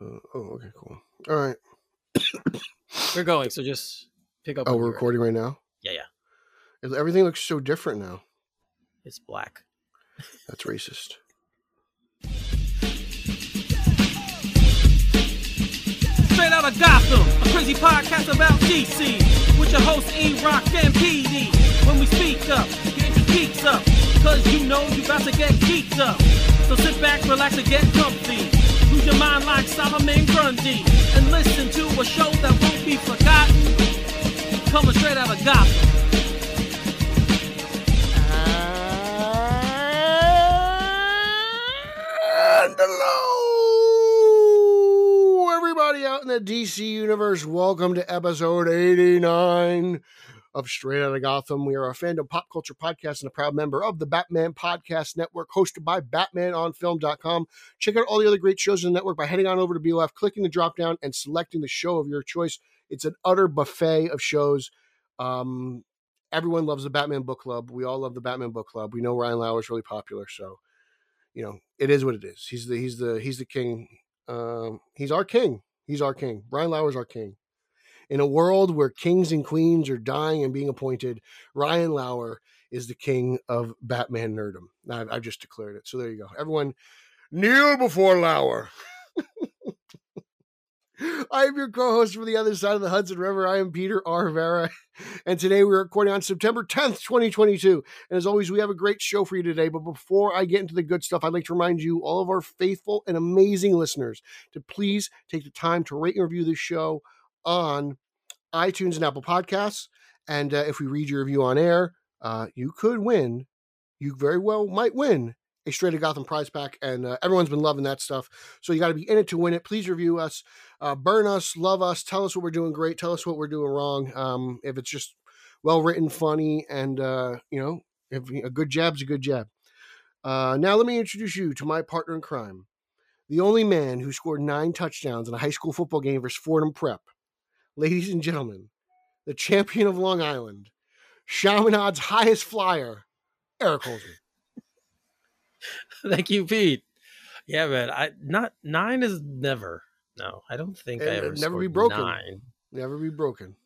Uh, oh, okay, cool. All right. We're going, so just pick up. Oh, we're you're ready. recording right now. Yeah, yeah. Everything looks so different now. It's black. That's racist. Straight out of Gotham, a crazy podcast about DC. With your host E Rock and PD. When we speak up, get your geeks up. Cause you know you about to get geeked up. So sit back, relax, and get comfy. Your mind like Solomon Grundy. And listen to a show that won't be forgotten. Coming straight out of Gotham. And hello, everybody out in the DC universe. Welcome to episode 89 of Straight Outta Gotham. We are a fandom pop culture podcast and a proud member of the Batman Podcast Network, hosted by BatmanOnFilm.com. Check out all the other great shows in the network by heading on over to BOF, clicking the drop down, and selecting the show of your choice. It's an utter buffet of shows. Um, everyone loves the Batman Book Club. We all love the Batman Book Club. We know Ryan Lauer is really popular, so you know it is what it is. He's the he's the he's the king. Um, he's our king. He's our king. Ryan Lauer's our king. In a world where kings and queens are dying and being appointed, Ryan Lauer is the king of Batman nerdom. I've, I've just declared it. So there you go. Everyone, kneel before Lauer. I am your co-host from the other side of the Hudson River. I am Peter R. Vera, and today we're recording on September 10th, 2022. And as always, we have a great show for you today. But before I get into the good stuff, I'd like to remind you, all of our faithful and amazing listeners, to please take the time to rate and review this show on iTunes and Apple Podcasts. And uh, if we read your review on air, uh, you could win. You very well might win a Straight to Gotham prize pack, and uh, everyone's been loving that stuff. So you got to be in it to win it. Please review us, uh, burn us, love us, tell us what we're doing great, tell us what we're doing wrong. Um, if it's just well written, funny, and uh, you know, if a good jab's a good jab. Uh, now let me introduce you to my partner in crime, the only man who scored nine touchdowns in a high school football game versus Fordham Prep. Ladies and gentlemen, the champion of Long Island, Chaminade's highest flyer, Eric Holzman. Thank you, Pete. Yeah, man. I not nine is never. No, I don't think I ever never be broken. Nine. Never be broken.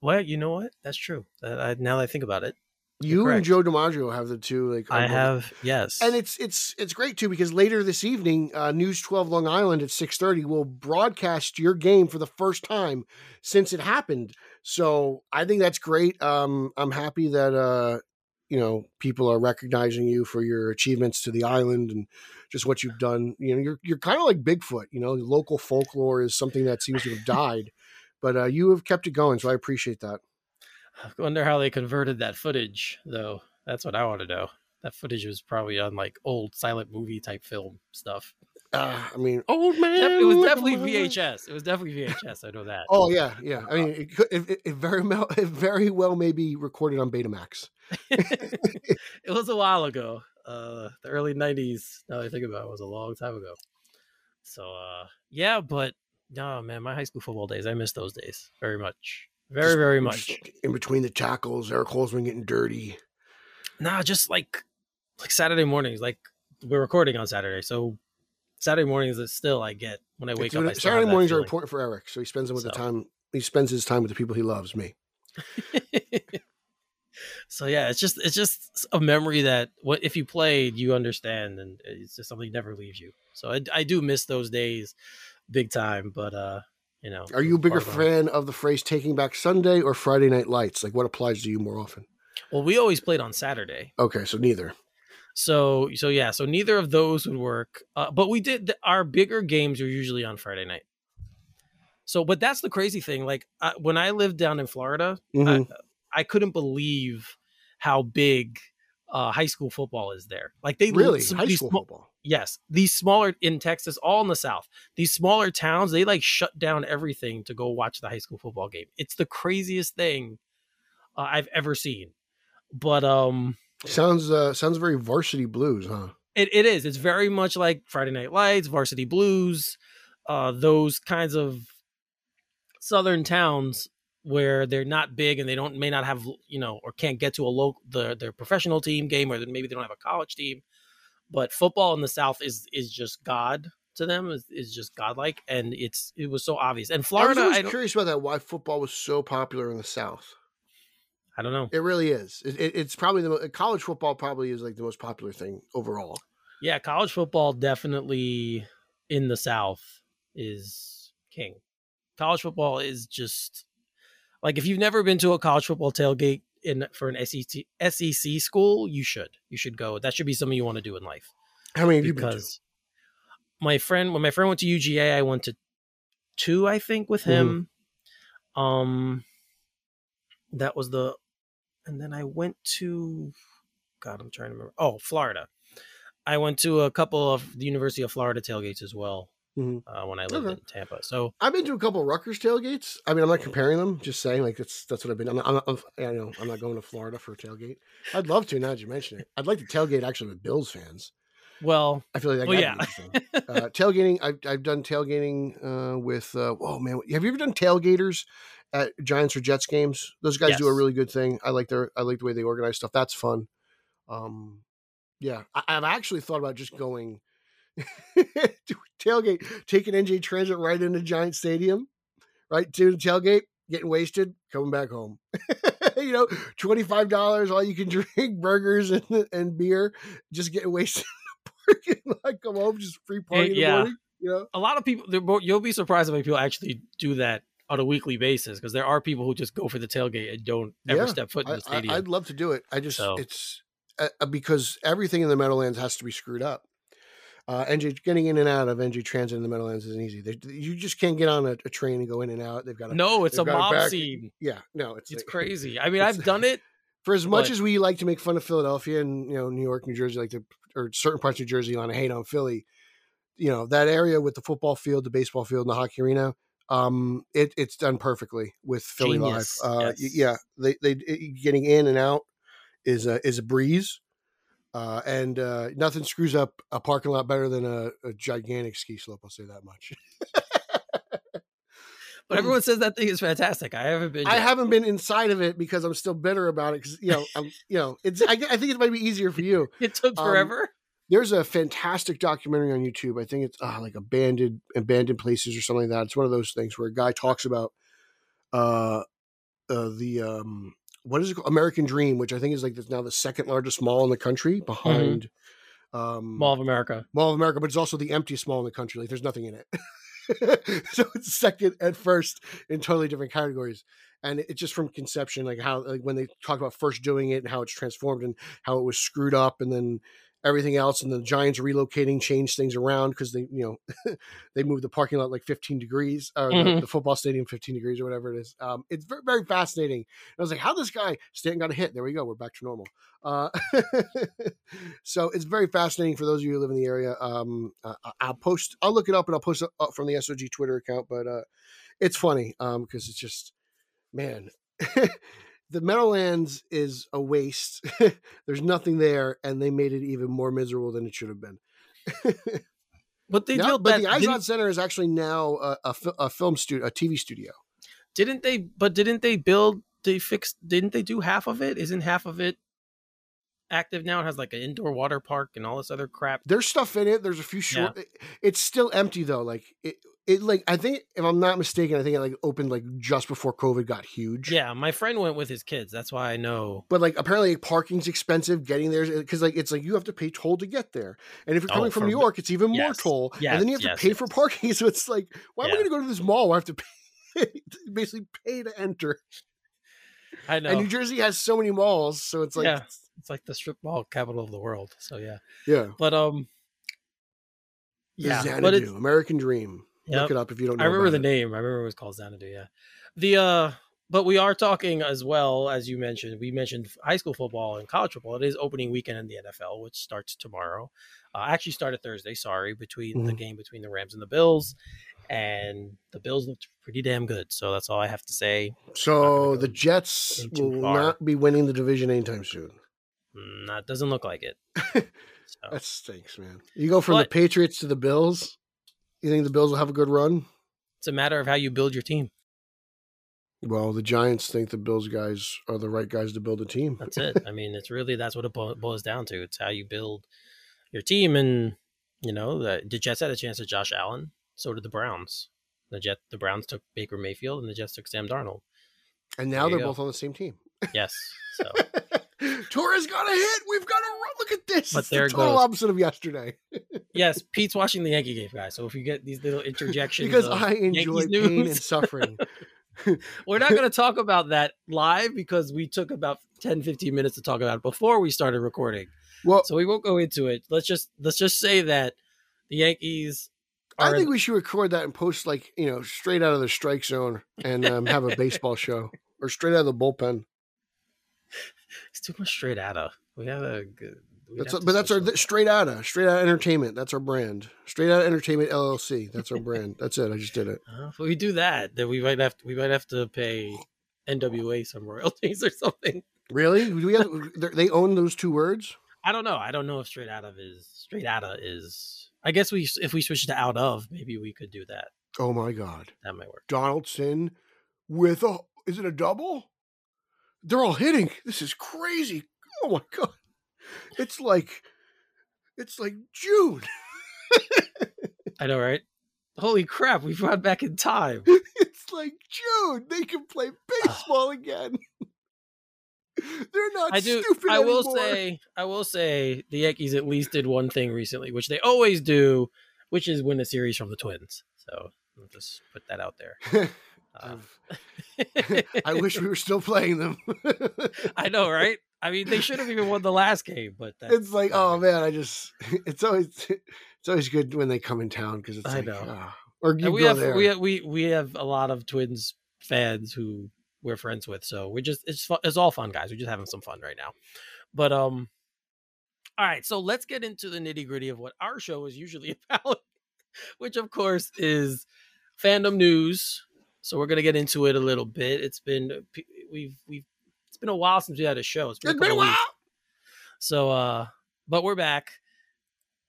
Well, you know what? That's true. That I, now that I think about it, You and. Joe DiMaggio have the two. Like I have yes. and it's it's it's great too because later this evening, uh, News Twelve Long Island at six thirty will broadcast your game for the first time since it happened. So I think that's great. Um, I'm happy that uh, you know people are recognizing you for your achievements to the island and just what you've done. You know, you're you're kind of like Bigfoot. You know, local folklore is something that seems to have died, but uh, you have kept it going. So I appreciate that. I wonder how they converted that footage, though. That's what I want to know. That footage was probably on like old silent movie type film stuff. Uh, I mean, old man. It was definitely VHS. It was definitely VHS. I know that. Oh yeah, yeah. I mean, it, could, it, it- it very well, it very well may be recorded on Betamax. it was a while ago. Uh, the early '90s. Now that I think about it, it was a long time ago. So, uh, yeah, but no, man, my high school football days. I miss those days very much, very, very much. in between the tackles. Eric Holzman getting dirty. Nah, just like like Saturday mornings. Like we're recording on Saturday, so Saturday mornings is still I get when I wake up. I Saturday mornings are important for Eric, so he spends them with the time. He spends his time with the people he loves. Me. so yeah, it's just it's just a memory that what if you played, you understand, and it's just something that never leaves you. So I, I do miss those days, big time. But uh, you know, Are you a bigger fan of the phrase "Taking Back Sunday" or Friday Night Lights? Like, what applies to you more often? Well, we always played on Saturday, Okay, so neither. so so yeah, so neither of those would work. Uh, but we did our bigger games are usually on Friday night. So, but that's the crazy thing. Like uh, when I lived down in Florida, Mhm. I, I couldn't believe how big uh, high school football is there. Like they really, some- high school sma- football. yes these smaller in texas all in the south these smaller towns they like shut down everything to go watch the high school football game it's the craziest thing uh, i've ever seen but um Sounds uh, sounds very varsity blues, huh? it, it is it's very much like friday night lights varsity blues uh those kinds of southern towns where they're not big and they don't may not have you know or can't get to a local the, their professional team game or maybe they don't have a college team but football in the south is is just god to them is, is just godlike, and it's it was so obvious. And Florida, I, don't, curious about that. Why football was so popular in the South? I don't know. It really is. It, it, it's probably the college football probably is like the most popular thing overall. Yeah, college football definitely in the South is king. College football is just like if you've never been to a college football tailgate in for an SEC SEC school, you should. You should go. That should be something you want to do in life. How many have you been to? because my friend when my friend went to UGA, I went to two, I think, with him. Um that was the and then I went to God, I'm trying to remember. Oh, Florida. I went to a couple of the University of Florida tailgates as well Mhm. uh, when I lived Okay. in Tampa. So I've been to a couple of Rutgers tailgates. I mean, I'm not comparing them. Just saying, like that's that's what I've been. I'm not, I'm not, I'm, I know I'm not going to Florida for a tailgate. I'd love to. Now that you mention it, I'd like to tailgate actually with Bills fans. well, I feel like that Well, yeah. uh, tailgating. I've I've done tailgating uh, with. Uh, oh man, have you ever done tailgaters at Giants or Jets games? Those guys do a really good thing. I like their I like the way they organize stuff. That's fun. Um, yeah, I, I've actually thought about just going tailgate, taking NJ Transit right into Giant Stadium, right to the tailgate, getting wasted, coming back home. you know, twenty five dollars, all you can drink, burgers and and beer, just getting wasted. in the parking lot, come home, just free party in the yeah. morning. You know, a lot of people you'll be surprised how many people actually do that on a weekly basis because there are people who just go for the tailgate and don't ever Yeah, step foot in the stadium. I, would love to do it. I just So- it's uh, uh, because everything in the Meadowlands has to be screwed up. Uh, NJ getting in and out of NJ Transit in the Meadowlands isn't easy. They, you just can't get on a, a train and go in and out. They've got to, no, it's a mob back- scene. yeah, no, it's It's like- crazy. I mean, I've done it. For as much But- as we like to make fun of Philadelphia and you know New York, New Jersey, like to or certain parts of New Jersey on a hate on Philly, you know that area with the football field, the baseball field, and the hockey arena, um, it, it's done perfectly with Philly Genius, Live. Uh, yes. Yeah, they they it- getting in and out is a is a breeze, uh, and uh, nothing screws up a parking lot better than a, a gigantic ski slope. I'll say that much. But everyone says that thing is fantastic. I haven't been. I haven't been inside of it because I'm still bitter about it. Because you know, I'm, you know, it's. I, I think it might be easier for you. It took um, forever. There's a fantastic documentary on YouTube. I think it's uh, like abandoned abandoned places or something like that. It's one of those things where a guy talks about uh, uh the um what is it called? American Dream, which I think is like now the second largest mall in the country behind um Mall of America. Mall of America, but it's also the emptiest mall in the country. Like there's nothing in it. so it's second at first in totally different categories. And it's just from conception, like how like when they talk about first doing it and how it's transformed and how it was screwed up and then everything else and the Giants relocating changed things around because they you know they moved the parking lot like 15 degrees or the, Mhm. the football stadium 15 degrees or whatever it is. Um, it's very, very fascinating. I was like, how this guy Stanton got a hit? There we go. We're back to normal. Uh, so it's very fascinating for those of you who live in the area. Um, uh, I- I'll post, I'll look it up and I'll post it up from the SOG Twitter account, but uh, it's funny um, because it's just, man, the Meadowlands is a waste. There's nothing there, and they made it even more miserable than it should have been. But they Now- but that. the Izod Center is actually now a, a, a film studio, a TV studio. didn't they? But didn't they build? They fixed. Didn't they do half of it? Isn't half of it active now? It has like an indoor water park and all this other crap. There's stuff in it. There's a few short. it- It's still empty though. Like it, it like I think if I'm not mistaken, I think it like opened like just before COVID got huge. Yeah, my friend went with his kids. That's why I know. But like apparently like, parking's expensive getting there because uh, like it's like you have to pay toll to get there, and if you're Oh, coming from New York, it's even more toll, yes, and then you have to yes, pay for parking. So it's like, why am I going to go to this mall where I have to pay, basically pay to enter? I know. And New Jersey has so many malls, so it's like, Yeah. it's like the strip mall capital of the world. So yeah, yeah, but um, yeah, Xanadu, but it's American Dream. Yep. Look it up if you don't know. I remember the it. name. I remember it was called Xanadu. Yeah. The uh, but we are talking as well as you mentioned. We mentioned high school football and college football. It is opening weekend in the NFL, which starts tomorrow. Uh, actually started Thursday. Sorry, between the Mhm. game between the Rams and the Bills, and the Bills looked pretty damn good. So that's all I have to say. So go the Jets will far. not be winning the division anytime soon. Mm, that doesn't look like it. So, That stinks, man. You go from But- the Patriots to the Bills. You think the Bills will have a good run? it's a matter of how you build your team. Well, the Giants think the Bills guys are the right guys to build a team. That's it. I mean, it's really that's what it boils down to. It's how you build your team, and You know, the, the Jets had a chance at Josh Allen. So did the Browns. The Jet, the Browns took Baker Mayfield, and the Jets took Sam Darnold. And now they're go. both on the same team. Yes. So Torres got a hit. We've got a run. Look at this. But it's there the total goes. opposite of yesterday. yes, Pete's watching the Yankee game, guys. So if you get these little interjections, because I enjoy Yankees pain and suffering. we're not going to talk about that live because we took about 10, 15 minutes to talk about it before we started recording. Well, So we won't go into it. Let's just let's just say that the Yankees I think we should record that and post like you know straight out of the strike zone and um, have a baseball show or straight out of the bullpen. It's too much straight out of. We have a good. That's to but that's our switch straight out of straight out entertainment. That's our brand. Straight out entertainment LLC. That's our brand. That's it. I just did it. Uh, if we do that, then we might have to, we might have to pay NWA some royalties or something. Really? Do we have, they- own those two words? I don't know. I don't know if straight out of is straight out of is. I guess we if we switch to out of, maybe we could do that. Oh my God! That might work. Donaldson with a is it a double? They're all hitting. This is crazy. Oh my God! It's like it's like June. I know, right? Holy crap! We've gone back in time. It's like June. They can play baseball again. They're not I do. stupid I will anymore. say. I will say the Yankees at least did one thing recently, which they always do, which is win a series from the Twins. So I'll just put that out there. I wish we were still playing them. I know, right? I mean, they should have even won the last game, but that's, it's like, oh man, I just it's always it's always good when they come in town because it's I like, know. ah. or you we go have there. we have, we we have a lot of Twins fans who we're friends with, so we're just it's fun, it's all fun, guys. We're just having some fun right now. But um, all right, so let's get into the nitty gritty of what our show is usually about, which of course is fandom news. So we're gonna get into it a little bit. It's been we've we've it's been a while since we had a show. It's been, it's been a while. weeks. So uh, but we're back.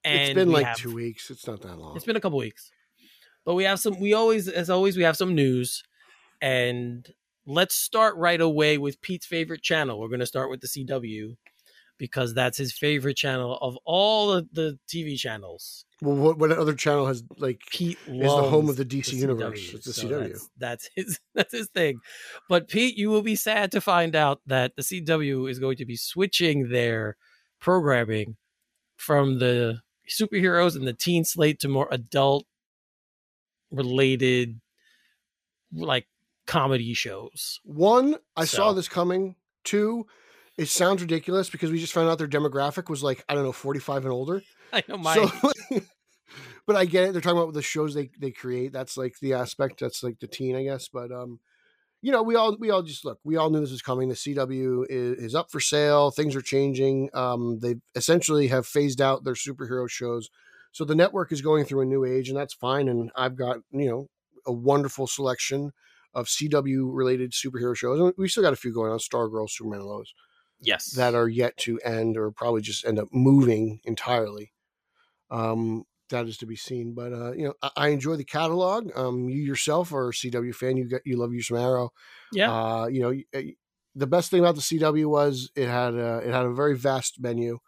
And It's been like have- two weeks. It's not that long. it's been a couple weeks. But we have some we always as always we have some news and let's start right away with Pete's favorite channel. We're going to start with the CW because that's his favorite channel of all of the TV channels. well, what what other channel has like Pete is the home of the DC universe? CW, It's the so CW. That's, that's his that's his thing. But Pete, you will be sad to find out that the CW is going to be switching their programming from the superheroes and the teen slate to more adult related like comedy shows. One, I saw this coming. Two, it sounds ridiculous because we just found out their demographic was like I don't know, forty five and older. I know my So, but I get it. They're talking about the shows they they create. That's like the aspect. That's like the teen, I guess. But um, you know, we all we all just look. We all knew this was coming. The CW is, is up for sale. Things are changing. Um, they essentially have phased out their superhero shows, so the network is going through a new age, and that's fine. And I've got you know a wonderful selection of CW related superhero shows. And we still got a few going on: Star Stargirl, Superman, and Lois yes. that are yet to end or probably just end up moving entirely. Um, that is to be seen. But uh, you know, I, I enjoy the catalog. Um, you yourself are a CW fan. You got you love you some Arrow. yeah. Uh, you know, the best thing about the CW was it had a, it had a very vast menu,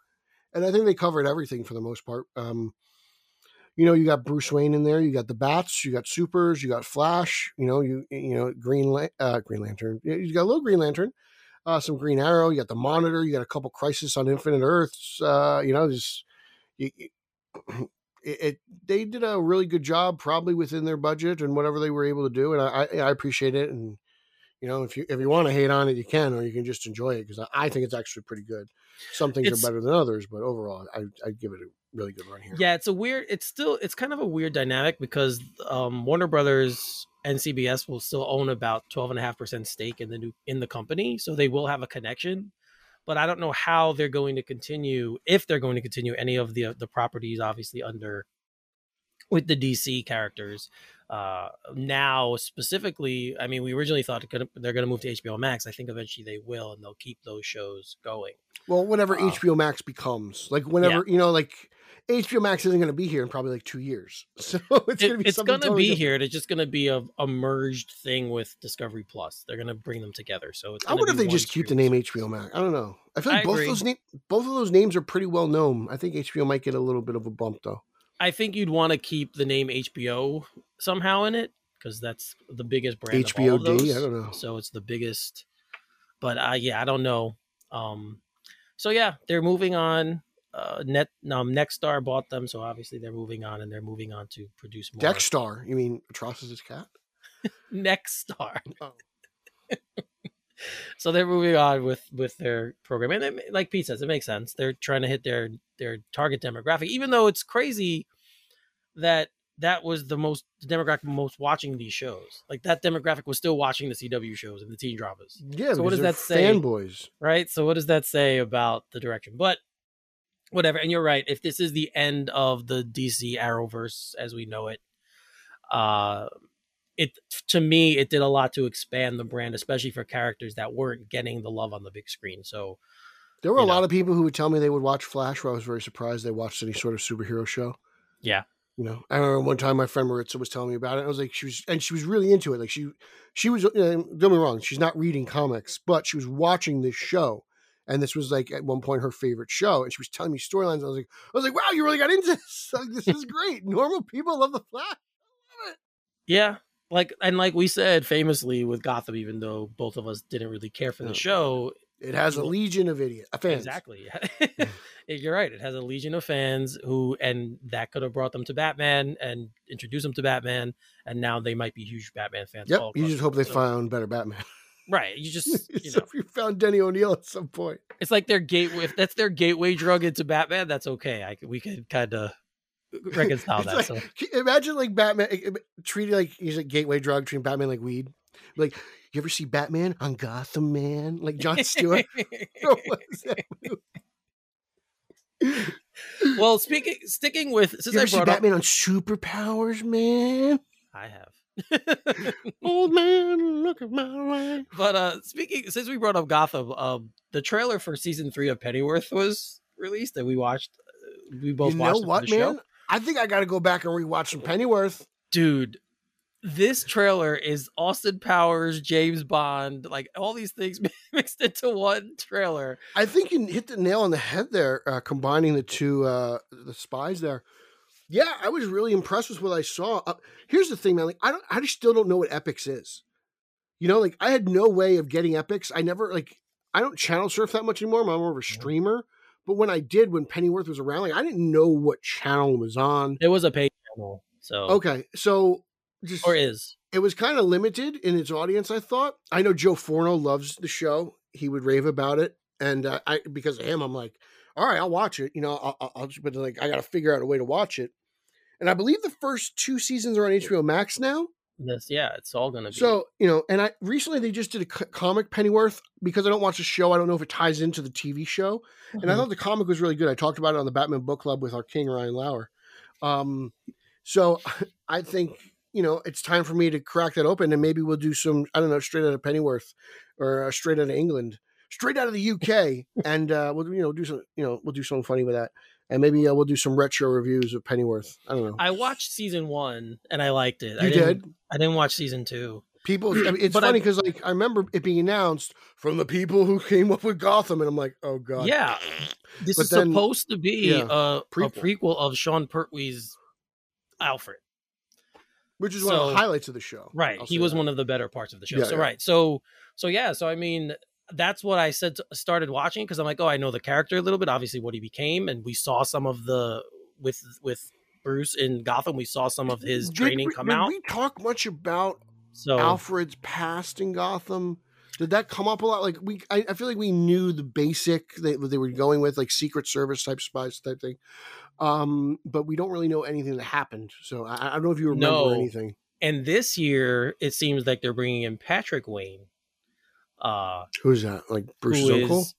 and I think they covered everything for the most part. Um, you know, you got Bruce Wayne in there. You got the Bats. You got Supers. You got Flash. You know, you you know Green La- uh, Green Lantern. You you got a little Green Lantern, uh, some Green Arrow. You got the Monitor. You got a couple Crisis on Infinite Earths. Uh, you know, just you, it, it. They did a really good job, probably within their budget and whatever they were able to do, and I I, I appreciate it. And you know, if you if you want to hate on it, you can, or you can just enjoy it because I, I think it's actually pretty good. Some things It's- are better than others, but overall, I I'd give it a really good run here. Yeah, it's a weird. It's still it's kind of a weird dynamic because um, Warner Brothers and CBS will still own about twelve and a half percent stake in the new in the company, so they will have a connection. But I don't know how they're going to continue if they're going to continue any of the the properties, obviously under with the DC characters. Uh, now specifically, I mean, we originally thought they're going to move to HBO Max. I think eventually they will, and they'll keep those shows going. Well, whatever Uh, HBO Max becomes, like whenever you know, like HBO Max isn't going to be here in probably like two years, so it's It- going to be it's gonna totally be different. here. It's just gonna be a, a merged thing with Discovery Plus. They're gonna bring them together. So it's I wonder if they just keep the name. HBO Max. I don't know. I feel like I both agree. those name, both of those names are pretty well known. I think HBO might get a little bit of a bump though. I think you'd want to keep the name HBO somehow in it because that's the biggest brand. of all of those. I don't know. So it's the biggest. But uh, yeah, I don't know. Um, so yeah, they're moving on. Uh, Net um, Nexstar bought them, so obviously they're moving on, and they're moving on to produce more. Dexstar. You mean Atrocious cat? Nexstar. Oh. so they're moving on with with their program, and it, like Pete says, it makes sense. They're trying to hit their their target demographic, even though it's crazy that that was the most the demographic most watching these shows. Like that demographic was still watching the CW shows and the teen dramas, Yeah. So what does that say? Fanboys. right? So what does that say about the direction? But whatever. And you're right. If this is the end of the DC Arrowverse as we know it, uh, it to me it did a lot to expand the brand, especially for characters that weren't getting the love on the big screen. So There were a know. lot of people who would tell me they would watch Flash where I was very surprised they watched any sort of superhero show. Yeah. You know, I remember one time my friend Maritza was telling me about it. I was like, she was, and she was really into it. Like she, she was. Uh, don't get me wrong, she's not reading comics, but she was watching this show, and this was like at one point her favorite show. And she was telling me storylines. I was like, I was like, wow, you really got into this. Like, this is great. Normal people love the Flash. yeah, like and like we said famously with Gotham, even though both of us didn't really care for the show, It has a legion of idiot uh, fans. Exactly. You're right. It has a legion of fans who, and that could have brought them to Batman and introduced them to Batman, and now they might be huge Batman fans. Yep. You just hope they. So- found better Batman. right. You just, you know, if you found Denny O'Neil at some point. it's like their gateway. If that's their gateway drug into Batman, that's okay. I we could kind of reconcile that. like- so Imagine like Batman eh, eh, treating like he's a gateway drug, treating Batman like weed. Like, you ever see Batman on Gotham, man? Like John Stewart. What was that movie? well, speaking, sticking with since you I ever see brought up, Batman on Superpowers, man? I have. Old man, look at my life. But uh speaking since we brought up Gotham, um the trailer for season three of Pennyworth was released and we watched uh, we both You know watched it what, the show. man? I think I got to go back and rewatch some Pennyworth. Dude, this trailer is Austin Powers, James Bond, like all these things mixed into one trailer. I think you hit the nail on the head there, uh, combining the two uh, the spies there. Yeah, I was really impressed with what I saw. Uh, here's the thing, man. Like, I don't, I just still don't know what Epix is. You know, like I had no way of getting Epix. I never like, I don't channel surf that much anymore. I'm more of a streamer. But when I did, when Pennyworth was around, like I didn't know what channel was on. It was a paid channel, so Okay, so just or is. it was kind of limited in its audience. I thought. I know Joe Forno loves the show. He would rave about it, and uh, I because of him, I'm like, all right, I'll watch it. You know, I'll, I'll, just, but like, I got to figure out a way to watch it. And I believe the first two seasons are on HBO Max now. This yeah, it's all gonna be So you know, and I recently they just did a c- comic Pennyworth because I don't watch the show. I don't know if it ties into the TV show. And I Mhm. thought the comic was really good. I talked about it on the Batman Book Club with our king Ryan Lauer. Um, so I think you know it's time for me to crack that open, and maybe we'll do some I don't know straight out of Pennyworth or uh, straight out of England, straight out of the UK, and uh, we'll you know do some you know we'll do something funny with that, and maybe uh, we'll do some retro reviews of Pennyworth. I don't know. I watched season one and I liked it. I you didn't, did. I didn't watch season two. People, I mean, it's But funny because like I remember it being announced from the people who came up with Gotham, and I'm like, oh god, Yeah. This But is then- supposed to be yeah, a, prequel. a prequel of Sean Pertwee's Alfred. Which is one of the highlights of the show. Right. I'll he was that. one of the better parts of the show. Yeah, so yeah. right. So so yeah, so I mean that's what I said to, started watching because I'm like, oh, I know the character a little bit, obviously what he became, and we saw some of the with with Bruce in Gotham, we saw some of his Did training we- come did out. we talk much about so Alfred's past in Gotham? Did that come up a lot? Like we, I, I feel like we knew the basic that they were going with, like Secret Service type spies type thing. Um, but we don't really know anything that happened. So I, I don't know if you remember No. anything. and this year it seems like they're bringing in Patrick Wayne. Uh Who's that? Like Bruce's uncle? is-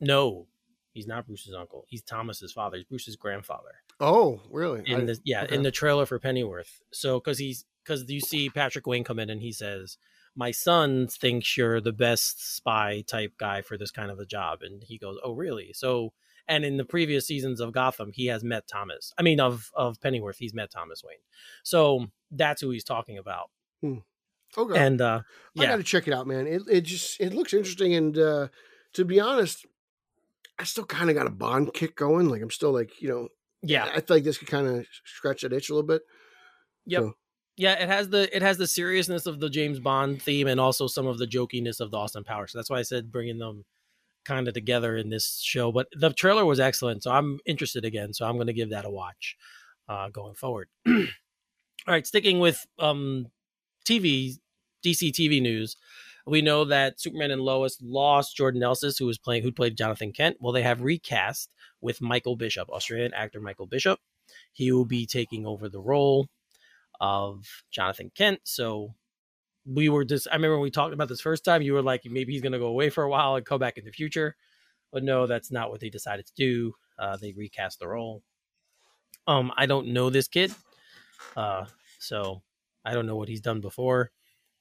No, he's not Bruce's uncle. He's Thomas's father. He's Bruce's grandfather. Oh, really? in I- the yeah okay. in the trailer for Pennyworth. So because he's because you see Patrick Wayne come in and he says, "My son thinks you're the best spy type guy for this kind of a job," and he goes, "Oh, really?" So and in the previous seasons of Gotham, he has met Thomas. I mean, of of Pennyworth, he's met Thomas Wayne. So that's who he's talking about. okay. And uh I got to check it out, man. It it just it looks interesting, and uh, to be honest, I still kind of got a Bond kick going. Like I'm still like you know Yeah. I feel like this could kind of scratch that itch a little bit. Yep. So- Yeah, it has the it has the seriousness of the James Bond theme and also some of the jokiness of the Austin Powers. So that's why I said bringing them kind of together in this show. But the trailer was excellent, so I'm interested again. So I'm going to give that a watch uh, going forward. All right, sticking with um, TV, DC TV news. We know that Superman and Lois lost Jordan Elsass, who was playing, who played Jonathan Kent. Well, they have recast with Michael Bishop, Australian actor Michael Bishop. He will be taking over the role of Jonathan Kent. So we were just, I remember when we talked about this first time, you were like, maybe he's going to go away for a while and come back in the future. But no, that's not what they decided to do. Uh, they recast the role. Um, I don't know this kid. Uh, so I don't know what he's done before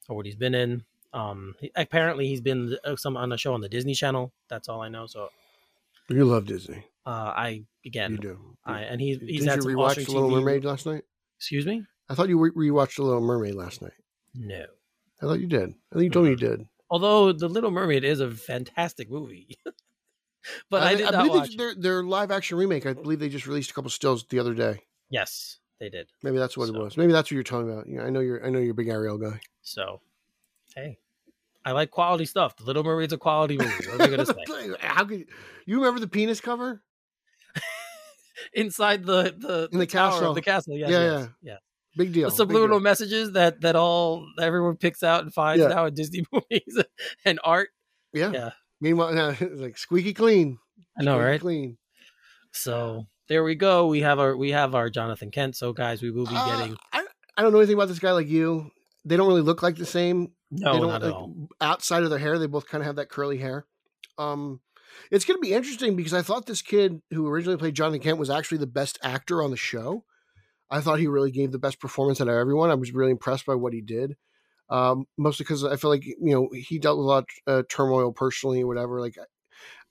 or what he's been in. Um, he- apparently he's been uh, some on a show on the Disney Channel. That's all I know. So, You love Disney. uh, I again, You do. I and he, he's Did you rewatch The Little TV Mermaid last night? Excuse me? I thought you re- rewatched The Little Mermaid last night. No. I thought you did. I think you told me you did. Although The Little Mermaid is a fantastic movie, but I, thi- did not believe watch. they, their their live action remake. I believe they just released a couple stills the other day. Yes, they did. Maybe that's what So- it was. Maybe that's what you're talking about. Yeah, I know you're. I know you're a big Ariel guy. So, hey, I like quality stuff. The Little Mermaid's a quality movie. What am I gonna say? How could you remember the penis cover? Inside the the, In the tower castle. of the castle. Yes, Yeah, yes, yeah. Big deal. The subliminal deal. messages that that all everyone picks out and finds Yeah. now in Disney movies and art. Yeah. Yeah. Meanwhile, now, it's like squeaky clean. I know, Squeaky right? Clean. So there we go. We have our we have our Jonathan Kent. So guys, we will be Uh, getting I, I don't know anything about this guy like you. They don't really look like the same. no, they don't not at like, all. outside of their hair. They both kind of have that curly hair. Um, it's going to be interesting because I thought this kid who originally played Jonathan Kent was actually the best actor on the show. I thought he really gave the best performance out of everyone. I was really impressed by what he did. Um, mostly because I feel like you know he dealt with a lot of uh, turmoil personally or whatever. Like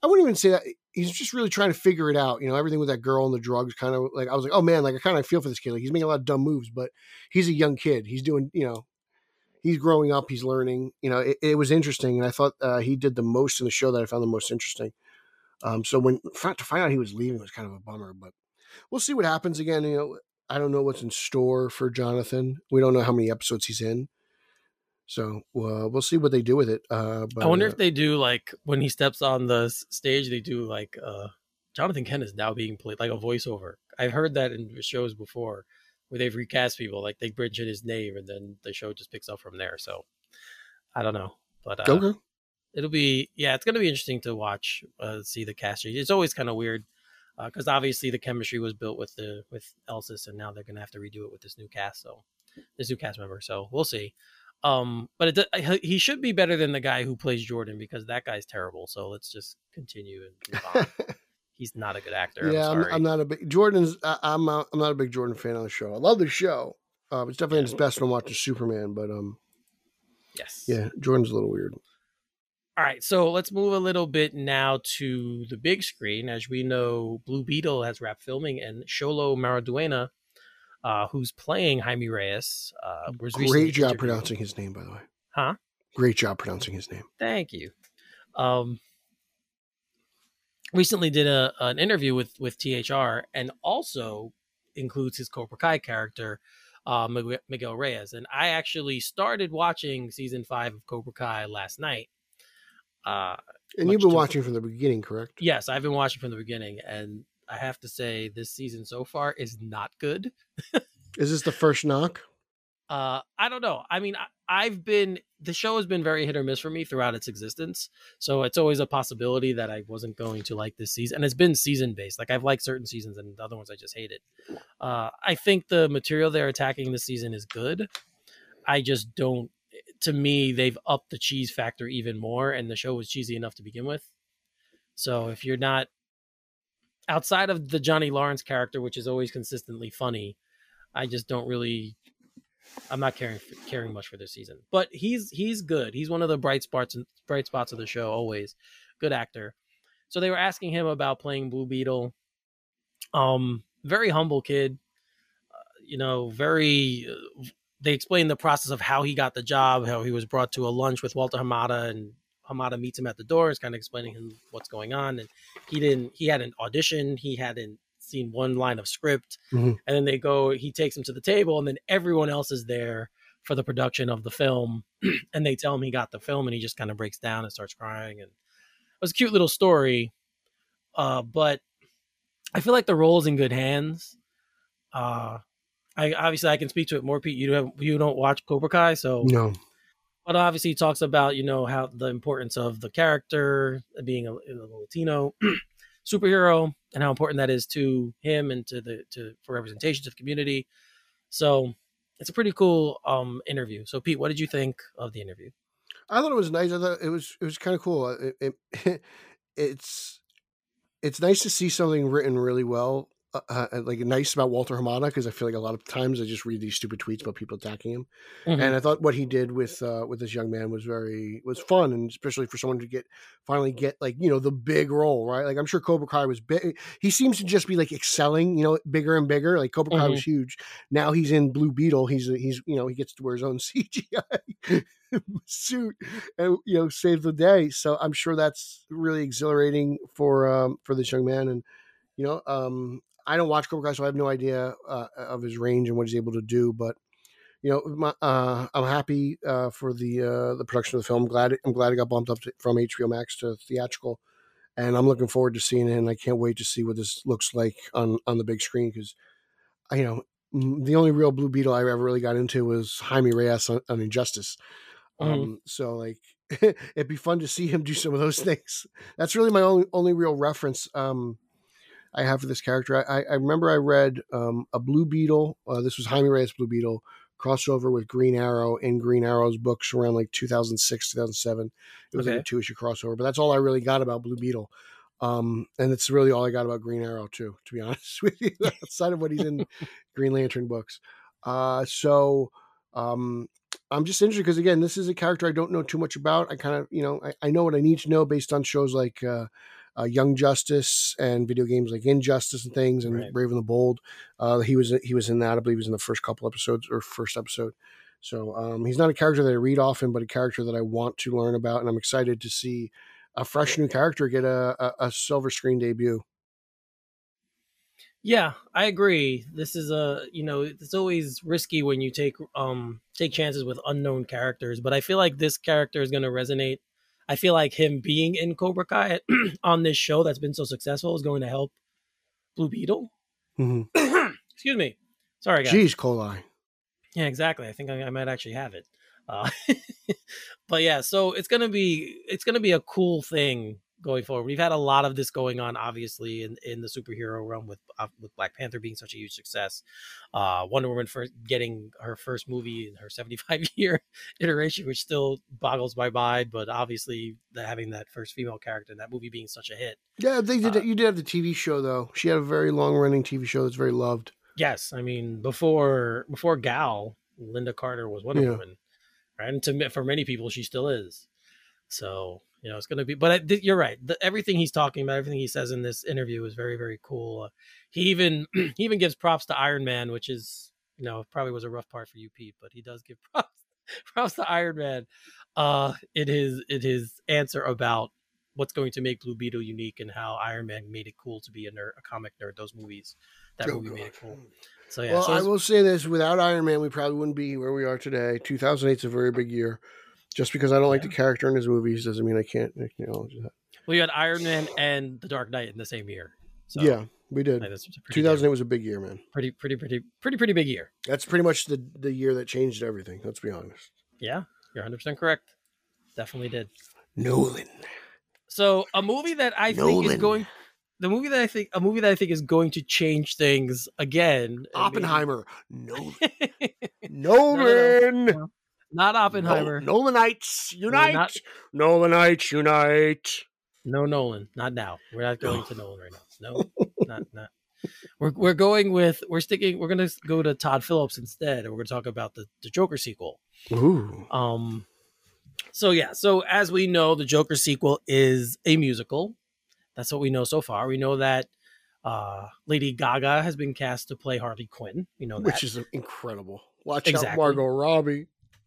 I wouldn't even say that he's just really trying to figure it out. You know, everything with that girl and the drugs, kind of like I was like, oh man, like I kind of feel for this kid. Like he's making a lot of dumb moves, but he's a young kid. He's doing, you know, he's growing up. He's learning. You know, it, it was interesting, and I thought uh, he did the most in the show that I found the most interesting. Um, so when to find out he was leaving was kind of a bummer, but we'll see what happens again. You know, I don't know what's in store for Jonathan. We don't know how many episodes he's in. So uh, we'll see what they do with it. Uh, but I wonder if they do like when he steps on the stage, they do like uh Jonathan Kent is now being played like a voiceover. I've heard that in shows before where they've recast people, like they bridge in his name and then the show just picks up from there. So I don't know, but uh, okay. it'll be yeah, it's gonna be interesting to watch, uh, see the cast. It's always kind of weird because obviously the chemistry was built with the with Elsass, and now they're gonna have to redo it with this new cast. So this new cast member. So we'll see. Um, but it, he- he should be better than the guy who plays Jordan because that guy's terrible. So let's just continue and move on. He's not a good actor. yeah, I'm I'm. I'm not a big Jordan's. I, I'm not, I'm not a big Jordan fan on the show. I love the show. Uh, it's definitely Yeah. his best when watching Superman, but um, yes. yeah, Jordan's a little weird. All right, so let's move a little bit now to the big screen. As we know, Blue Beetle has wrapped filming, and Xolo Maridueña, uh, who's playing Jaime Reyes, uh, was Great job pronouncing his name, by the way. Huh? Great job pronouncing his name. Thank you. Um, recently did a an interview with with THR, and also includes his Cobra Kai character, uh, Miguel- Miguel Reyes. And I actually started watching season five of Cobra Kai last night. Uh, And you've been watching from the beginning, correct? yes, I've been watching from the beginning, and I have to say this season so far is not good. Is this the first knock? Uh, I don't know. I mean, I, I've been the show has been very hit or miss for me throughout its existence, so it's always a possibility that I wasn't going to like this season. And it's been season based. Like I've liked certain seasons, and the other ones I just hated. Uh, I think the material they're attacking this season is good. I just don't. To me, they've upped the cheese factor even more, and the show was cheesy enough to begin with. So if you're not outside of the Johnny Lawrence character, which is always consistently funny, I just don't really I'm not caring caring much for this season, but he's he's good. He's one of the bright spots bright spots of the show. Always good actor. So they were asking him about playing Blue Beetle. Um, very humble kid. Uh, you know, very. They explain the process of how he got the job, how he was brought to a lunch with Walter Hamada, and Hamada meets him at the door. Is kind of explaining him what's going on, and he didn't. He hadn't auditioned. He hadn't seen one line of script, Mhm. and then they go. He takes him to the table, and then everyone else is there for the production of the film, and they tell him he got the film, and he just kind of breaks down and starts crying, and it was a cute little story. Uh, but I feel like the role's in good hands. Uh, I obviously I can speak to it more. Pete, you have you don't watch Cobra Kai, so No. but obviously he talks about you know how the importance of the character being a, a Latino superhero and how important that is to him and to the to for representation to the community. So it's a pretty cool um interview. So Pete, what did you think of the interview? I thought it was nice. I thought it was it was kind of cool. It, it, it's it's nice to see something written really well, uh, uh, like nice about Walter Hamada because I feel like a lot of times I just read these stupid tweets about people attacking him, Mm-hmm. and I thought what he did with uh, with this young man was very was fun, and especially for someone to get finally get like you know the big role, right? Like I'm sure Cobra Kai was big. He seems to just be like excelling, you know, bigger and bigger. Like Cobra Kai was huge. Now he's in Blue Beetle. He's he's you know he gets to wear his own CGI suit and you know save the day. So I'm sure that's really exhilarating for um, for this young man. And you know, um, I don't watch Cobra Kai, so I have no idea uh, of his range and what he's able to do. But you know, my, uh, I'm happy uh, for the uh, the production of the film. I'm glad I'm glad it got bumped up to, from HBO Max to theatrical, and I'm looking forward to seeing it. And I can't wait to see what this looks like on on the big screen because, you know, mm, the only real Blue Beetle I ever really got into was Jaime Reyes on, on Injustice. Mhm. Um, so like it'd be fun to see him do some of those things. That's really my only only real reference um, I have for this character. I, I, remember I read um, a Blue Beetle. Uh, this was Jaime Reyes Blue Beetle crossover with Green Arrow in Green Arrow's books around like 2006 2007. It was like a two issue crossover, but that's all I really got about Blue Beetle. Um, and it's really all I got about Green Arrow too, to be honest with you, outside of what he's in Green Lantern books. Uh, so um, I'm just interested because again, this is a character I don't know too much about. I kind of, you know, I, I know what I need to know based on shows like uh, uh, Young Justice and video games like Injustice and things, and Right. Brave and the Bold. Uh, he was he was in that. I believe he was in the first couple episodes or first episode. So um, he's not a character that I read often, but a character that I want to learn about, and I'm excited to see a fresh new character get a, a, a silver screen debut. Yeah, I agree. This is a you know it's always risky when you take um take chances with unknown characters, but I feel like this character is going to resonate. I feel like him being in Cobra Kai on this show that's been so successful is going to help Blue Beetle. Mhm. Excuse me. Sorry, guys. Jeez, Coli. Yeah, exactly. I think I, I might actually have it. Uh, but yeah, so it's gonna be it's gonna be a cool thing going forward. We've had a lot of this going on, obviously, in, in the superhero realm with uh, with Black Panther being such a huge success, uh, Wonder Woman first getting her first movie in her seventy five year iteration, which still boggles my mind. But obviously, the, having that first female character in that movie being such a hit, Yeah, they did. Uh, you did have the TV show though. She had a very long running TV show that's very loved. yes, I mean before before Gal, Lynda Carter was Wonder Yeah. Woman, right? And to for many people, she still is. So you know, it's going to be. But I, th- you're right. The, everything he's talking about, everything he says in this interview is very, very cool. Uh, he even he even gives props to Iron Man, which is you know probably was a rough part for you, Pete, but he does give props props to Iron Man. Uh, in his in his answer about what's going to make Blue Beetle unique and how Iron Man made it cool to be a nerd, a comic nerd. Those movies, that Oh, movie made it cool. So yeah, well, so I will say this: without Iron Man, we probably wouldn't be where we are today. 2008 is a very big year. Just because I don't like the character in his movies doesn't mean I can't acknowledge that. well, you had Iron Man and The Dark Knight in the same year. So yeah, we did. like, that's pretty, 2008 was a big year, man. pretty, pretty, pretty, pretty, pretty big year. That's pretty much the the year that changed everything. Let's be honest. Yeah, you're 100 percent correct. Definitely did. Nolan. So a movie that I think is going, the movie that I think, a movie that I think is going to change things again. and maybe- Oppenheimer. Nolan. no, Nolan. no. Not Oppenheimer. No, Nolanites unite. not- Nolanites unite. No Nolan, not now. We're not going to Nolan right now. No, not not. We're we're going with we're sticking. We're gonna go to Todd Phillips instead, and we're gonna talk about the the Joker sequel. Ooh. Um, so yeah, so as we know, the Joker sequel is a musical. That's what we know so far. We know that uh, Lady Gaga has been cast to play Harley Quinn. We know that. Which is incredible. Watch out, Margot Robbie.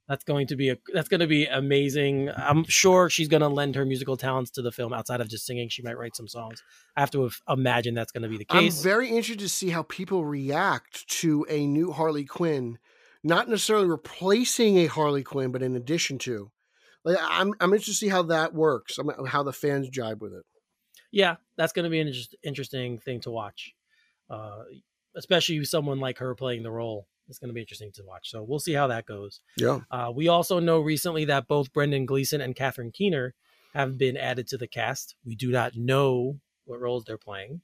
That's going to be a that's going to be amazing. I'm sure she's going to lend her musical talents to the film outside of just singing. She might write some songs. I have to imagine that's going to be the case. I'm very interested to see how people react to a new Harley Quinn, not necessarily replacing a Harley Quinn, but in addition to. Like I'm I'm interested to see how that works. how the fans jibe with it. Yeah, that's going to be an interesting thing to watch, uh, especially someone like her playing the role it's going to be interesting to watch. So we'll see how that goes. Yeah. Uh, we also know recently that both Brendan Gleeson and Catherine Keener have been added to the cast. We do not know what roles they're playing.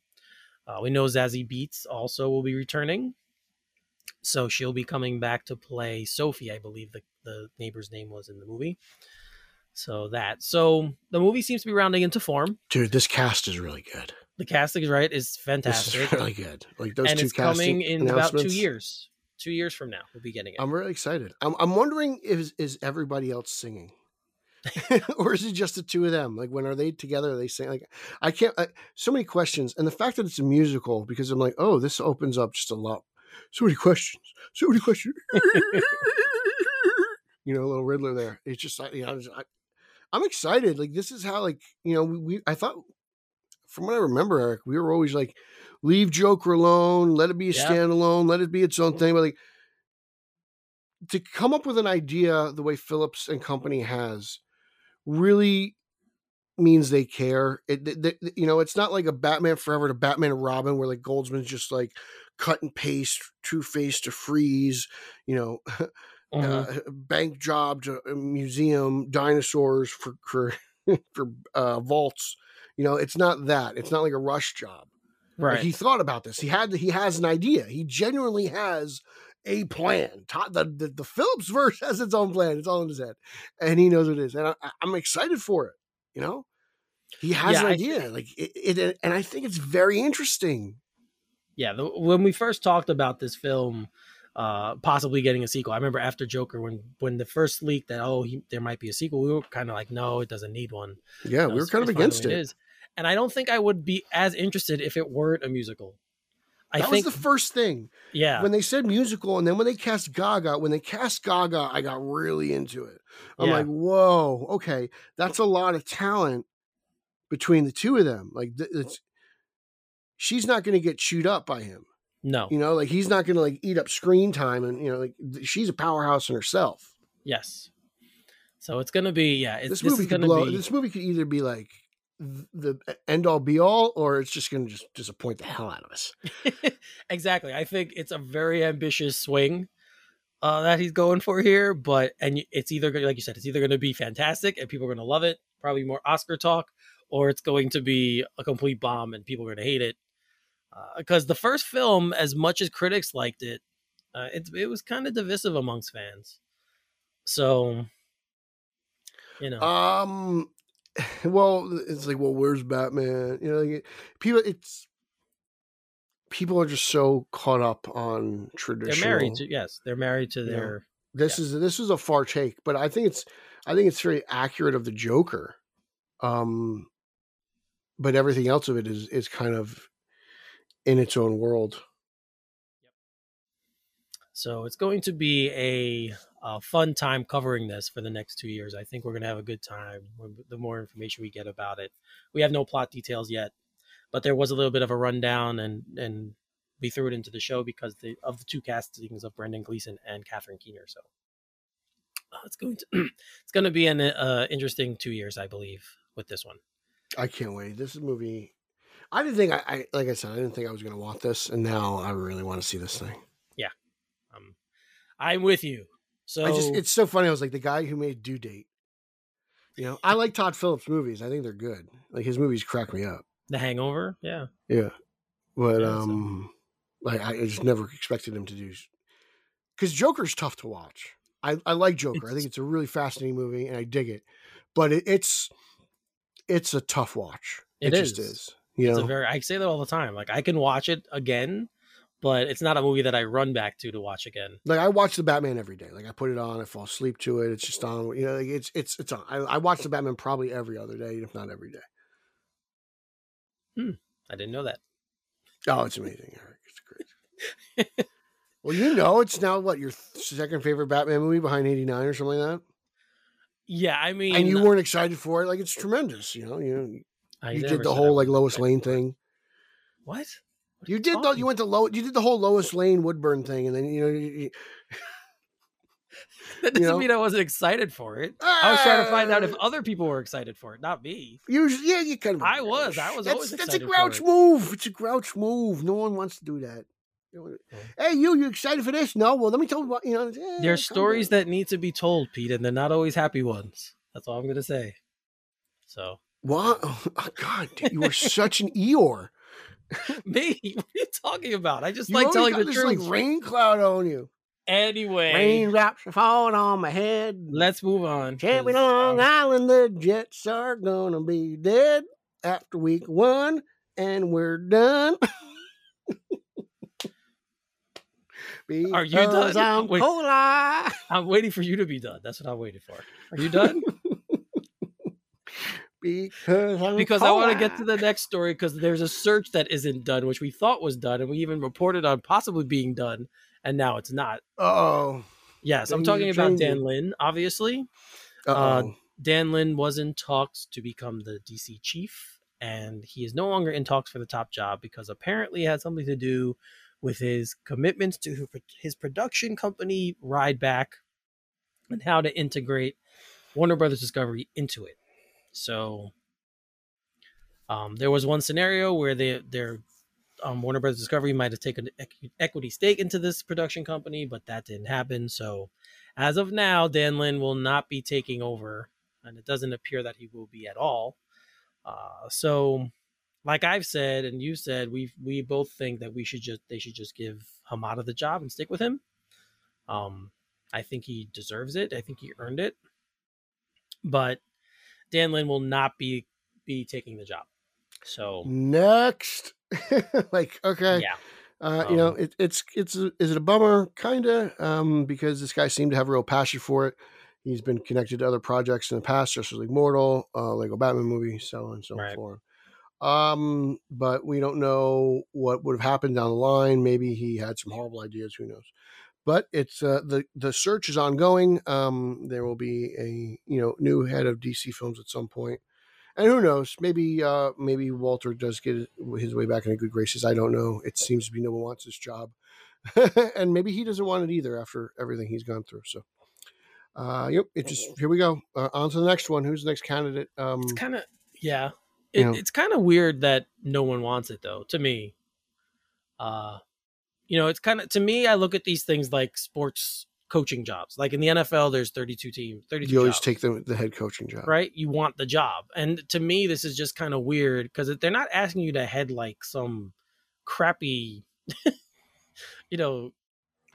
Uh, we know Zazie Beetz also will be returning. So she'll be coming back to play Sophie, I believe the, the neighbor's name was in the movie. So that. So the movie seems to be rounding into form. Dude, this cast is really good. The casting is right is fantastic. This is really good. Like those and two it's coming in about two years two years from now we'll be getting it. I'm really excited. I'm, I'm wondering is is everybody else singing? Or is it just the two of them? Like when are they together? Are they sing like i can't I, so many questions and the fact that it's a musical because i'm like oh this opens up just a lot. So many questions so many questions. You know a little riddler there. It's just you know I, i'm excited. Like this is how like you know we, we i thought from what i remember eric we were always like leave Joker alone, let it be a yep. standalone, let it be its own thing. But like to come up with an idea the way Phillips and company has really means they care. It, they, you know, it's not like a Batman Forever to Batman and Robin where like Goldsman's just like cut and paste, Two Face to freeze, you know, mm-hmm. uh, bank job to museum, dinosaurs for for for uh, vaults. You know, it's not that. It's not like a rush job. Right. Like he thought about this. He had he has an idea. He genuinely has a plan. The, the, the Phillips verse has its own plan. It's all in his head, and he knows what it is. And I, am excited for it. You know, he has yeah, an idea. Think, like it, it, and I think it's very interesting. Yeah, the, when we first talked about this film, uh, possibly getting a sequel, I remember after Joker when when the first leak that oh he, there might be a sequel, we were kind of like no, it doesn't need one. Yeah, we were kind of against it. Is and I don't think I would be as interested if it weren't a musical. I that think, was the first thing. Yeah. When they said musical, and then when they cast Gaga, when they cast Gaga, I got really into it. I'm yeah. like, whoa, okay, that's a lot of talent between the two of them. Like, it's she's not going to get chewed up by him. No, you know, like he's not going to like eat up screen time, and you know, like she's a powerhouse in herself. Yes. So it's going to be yeah. this, this movie could blow. Be... This movie could either be like the end all be all or it's just going to just disappoint the hell out of us. exactly. I think it's a very ambitious swing uh, that he's going for here, but and it's either like you said, it's either going to be fantastic and people are going to love it, probably more Oscar talk, or it's going to be a complete bomb and people are going to hate it. Because uh, the first film, as much as critics liked it, uh, it, it was kind of divisive amongst fans. So, you know, um, well, it's like, well, where's Batman? You know, like, people. It's people are just so caught up on traditional. They're married to yes, they're married to their. this yeah. is this is a far take, but I think it's I think it's very accurate of the Joker. Um, but everything else of it is is kind of in its own world. So it's going to be a, a, fun time covering this for the next two years. I think we're going to have a good time the more information we get about it. We have no plot details yet, but there was a little bit of a rundown, and and we threw it into the show because the, of the two castings of Brendan Gleeson and Catherine Keener. So uh, it's going to it's going to be an uh, interesting two years, I believe, with this one. I can't wait. This movie. I didn't think I, I like I said I didn't think I was going to want this, and now I really want to see this thing. I'm with you. So I just it's so funny. I was like the guy who made Due Date. You know, I like Todd Phillips movies. I think they're good. Like his movies crack me up. The Hangover, yeah, yeah, but yeah, um, so. like I just never expected him to do because Joker's tough to watch. I, I like Joker. It's, I think it's a really fascinating movie, and I dig it. But it, it's it's a tough watch. It, it is. just is. You it's know? a very. I say that all the time. Like I can watch it again but it's not a movie that I run back to to watch again. Like I watch the Batman every day. Like I put it on, I fall asleep to it. It's just on. You know, like it's it's it's on. I, I watch the Batman probably every other day, if not every day. Hmm. I didn't know that. Oh, it's amazing, Eric. It's great. Well, you know, it's now what your th- second favorite Batman movie behind '89 or something like that, Yeah, I mean, and you weren't excited for it. Like it's tremendous. You know, you you never did the whole like Lois Lane thing. What? You did talking you went to low. you did the whole Lois Lane Woodburn thing, and then you know you, you- That doesn't know? mean I wasn't excited for it. I was trying to find out if Ah! other people were excited for it, not me. Usually, yeah, you kind of. I was. I was That's, always that's a grouch it. move. It's a grouch move. No one wants to do that. Hey, you, you excited for this? No. Well, let me tell you what. You know, eh, There are calm stories down. that need to be told, Pete, and they're not always happy ones. That's all I'm going to say. So, What? Oh, God, you are such an Eeyore. me, what are you talking about? I just You like telling the this truth. like rain cloud on you. anyway, Raindrops are falling on my head. let's move on. Can't be 'cause, Long um, Island, the Jets are gonna be dead after week one, and we're done. Are you done? I'm Wait. I'm waiting for you to be done. That's what I'm waiting for. Are you done? Because I'm because I want to get to the next story because there's a search that isn't done, which we thought was done, and we even reported on possibly being done, and now it's not. Oh, Yes, I'm talking about. Dan Lin, obviously. Uh, uh-oh. Dan Lin was in talks to become the DC chief, and he is no longer in talks for the top job because apparently it had something to do with his commitments to his production company, Rideback, and how to integrate Warner Brothers Discovery into it. So, um, there was one scenario where they, their um, Warner Brothers Discovery might have taken an equ- equity stake into this production company, but that didn't happen. So, as of now, Dan Lin will not be taking over, and it doesn't appear that he will be at all. Uh, so, like I've said and you said, we we both think that we should just they should just give Hamada the job and stick with him. Um, I think he deserves it. I think he earned it. But Dan Lin will not be be taking the job. So Next, like okay, yeah, uh, you know, Um, it, it's it's is it a bummer? Kinda, um, because this guy seemed to have a real passion for it. He's been connected to other projects in the past, just like Mortal, uh, Lego Batman movie, so on and so Right. forth. Um, but we don't know what would have happened down the line. Maybe he had some horrible ideas. Who knows? But it's uh, the the search is ongoing. Um, there will be a you know new head of DC Films at some point, and who knows? Maybe uh, maybe Walter does get his way back into good graces. I don't know. It seems to be no one wants this job, and maybe he doesn't want it either after everything he's gone through. So, uh, yep. It just here we go. Uh, on to the next one. Who's the next candidate? Um, it's kind of yeah. you know. It's kind of weird that no one wants it though. To me, uh, you know, it's kind of to me. I look at these things like sports coaching jobs. Like in the NFL, there's 32 teams, 32 you always jobs, take the the head coaching job, right. You want the job, and to me, this is just kind of weird because they're not asking you to head like some crappy, you know,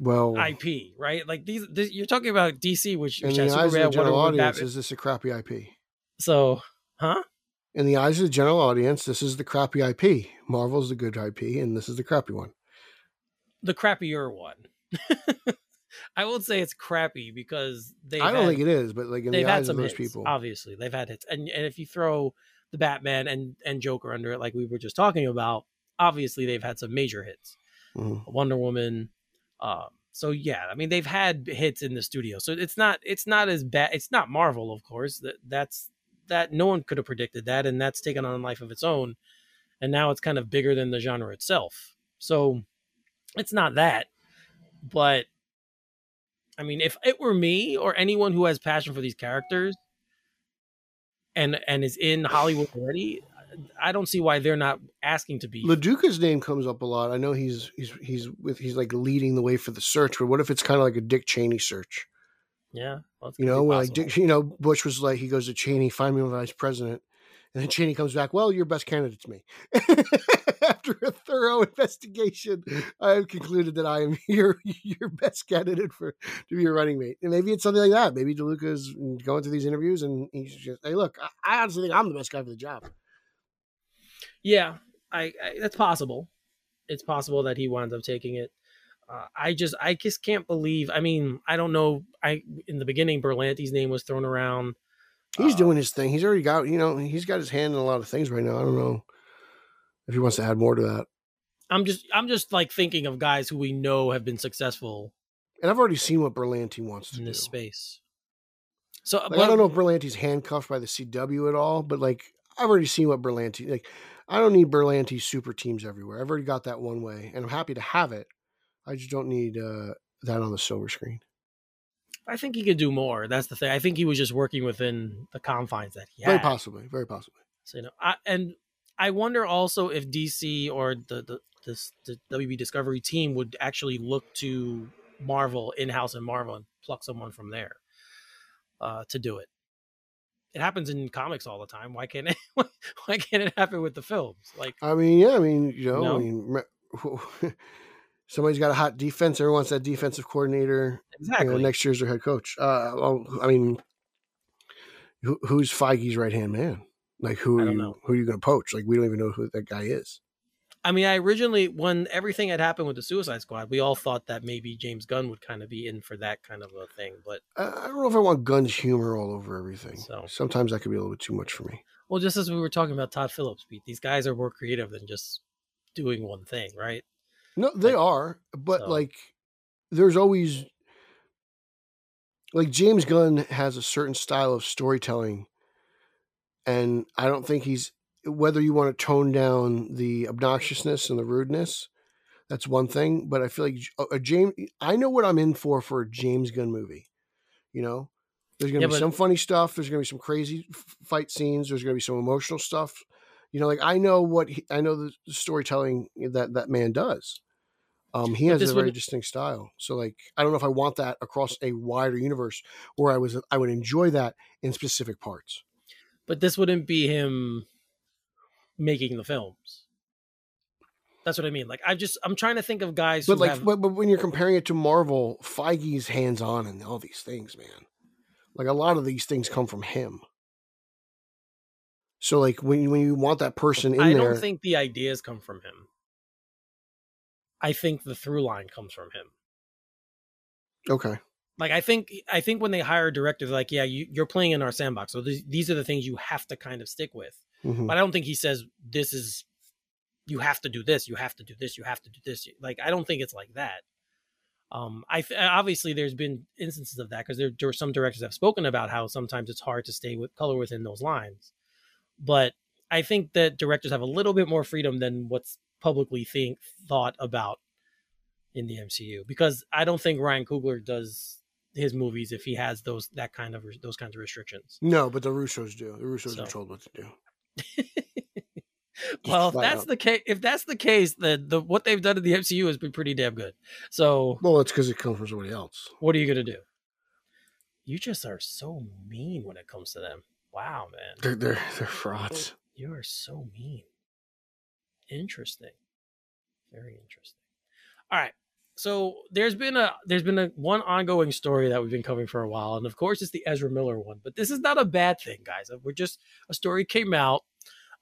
Well, IP, right? Like these, this, you're talking about DC, which, in which the eyes of the general audience, is this a crappy IP? So, huh? In the eyes of the general audience, this is the crappy IP. Marvel's the good IP, and this is the crappy one. The crappier one. I won't say it's crappy because they. I don't think it is, but like in they've the had eyes of some those hits. people, Obviously, they've had hits, and and if you throw the Batman and and Joker under it, like we were just talking about, obviously they've had some major hits. Mhm. Wonder Woman. Um, so yeah, I mean they've had hits in the studio, so it's not it's not as bad. It's not Marvel, of course. That that's that no one could have predicted that, and that's taken on a life of its own. And now it's kind of bigger than the genre itself. So it's not that, but I mean, if it were me or anyone who has passion for these characters and and is in Hollywood already, I don't see why they're not asking to be. DeLuca's name comes up a lot. I know he's he's he's with he's like leading the way for the search, but what if it's kind of like a Dick Cheney search? yeah, well, You know, like. Dick, you know, Bush was like he goes to Cheney, find me a vice president, and then Cheney comes back. Well, your best candidate's me. After a thorough investigation, I have concluded that I am your your best candidate for to be your running mate. And maybe it's something like that. Maybe DeLuca's going through these interviews and he's just, hey, look, I, I honestly think I'm the best guy for the job. Yeah, I, I that's possible. It's possible that he winds up taking it. Uh, I just I just can't believe. I mean, I don't know. I in the beginning, Berlanti's name was thrown around. He's Uh, doing his thing. He's already got, you know, he's got his hand in a lot of things right now. I don't know if he wants to add more to that. I'm just I'm just like thinking of guys who we know have been successful And I've already seen what Berlanti wants to in do. this space. So Like, but- I don't know if Berlanti's handcuffed by the CW at all, but like I've already seen what Berlanti like. I don't need Berlanti super teams everywhere. I've already got that one way, and I'm happy to have it. I just don't need uh, that on the silver screen. I think he could do more. That's the thing. I think he was just working within the confines that he had. Very possibly, very possibly. So, you know, I, and I wonder also if DC or the the this the WB Discovery team would actually look to Marvel in house and Marvel and pluck someone from there uh, to do it. It happens in comics all the time. Why can't it? Why can't it happen with the films? Like, I mean, yeah, I mean, you know, No? I mean, somebody's got a hot defense. Everyone wants that defensive coordinator. You exactly. know, next year's their head coach. Uh, well, I mean, who, who's Feige's right hand man? Like, who are you? know. Who are you going to poach? Like, we don't even know who that guy is. I mean, I originally, when everything had happened with the Suicide Squad, we all thought that maybe James Gunn would kind of be in for that kind of a thing. But I, I don't know if I want Gunn's humor all over everything. So- Sometimes that could be a little bit too much for me. well, just as we were talking about Todd Phillips, Pete, these guys are more creative than just doing one thing, right? No, they Like, are, but so- like, there's always like James Gunn has a certain style of storytelling, and I don't think he's whether you want to tone down the obnoxiousness and the rudeness. That's one thing, but I feel like uh, a, a James. I know what I'm in for for a James Gunn movie. You know, there's gonna Yeah, be but- some funny stuff. There's gonna be some crazy f- fight scenes. There's gonna be some emotional stuff. You know, like I know what he, I know the storytelling that that man does. Um, he has a very would- distinct style. So, like, I don't know if I want that across a wider universe, where I was I would enjoy that in specific parts. But this wouldn't be him making the films. That's what I mean. Like I just I'm trying to think of guys But who like, have but, but when you're comparing it to Marvel, Feige's hands on and all these things, man. Like a lot of these things come from him. So like when when you want that person in I there, don't think the ideas come from him. I think the through line comes from him. okay, Like I think I think when they hire directors, like yeah, you, you're playing in our sandbox, so these, these are the things you have to kind of stick with. Mhm. But I don't think he says this is you have to do this, you have to do this, you have to do this. Like I don't think it's like that. Um, I th- obviously there's been instances of that because there, there are some directors that have spoken about how sometimes it's hard to stay with color within those lines. But I think that directors have a little bit more freedom than what's publicly think thought about in the MCU because I don't think Ryan Coogler does his movies if he has those that kind of those kinds of restrictions. no, but the Russos do. The Russos So. are told what to do. well, if that's out. the case, if that's the case, then the what they've done in the MCU has been pretty damn good. So, Well, it's because it comes from somebody else. what are you gonna do? You just are so mean when it comes to them. Wow, man, They're they're they're frauds. you are so mean. Interesting, very interesting. All right, so there's been a there's been a one ongoing story that we've been covering for a while, and of course it's the Ezra Miller one. But this is not a bad thing, guys. We're just a story came out.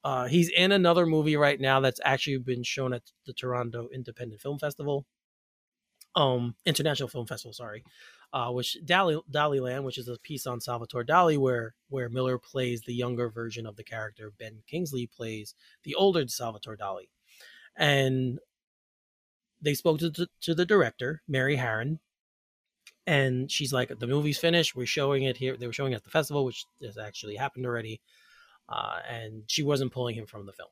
Uh, he's in another movie right now that's actually been shown at the Toronto Independent Film Festival, um, International Film Festival. Sorry, uh, which Daliland, which is a piece on Salvatore Dali, where where Miller plays the younger version of the character. Ben Kingsley plays the older Salvatore Dali, and they spoke to to the director Mary Harron, and she's like, "The movie's finished. We're showing it here. They were showing it at the festival, which has actually happened already." Uh, and she wasn't pulling him from the film.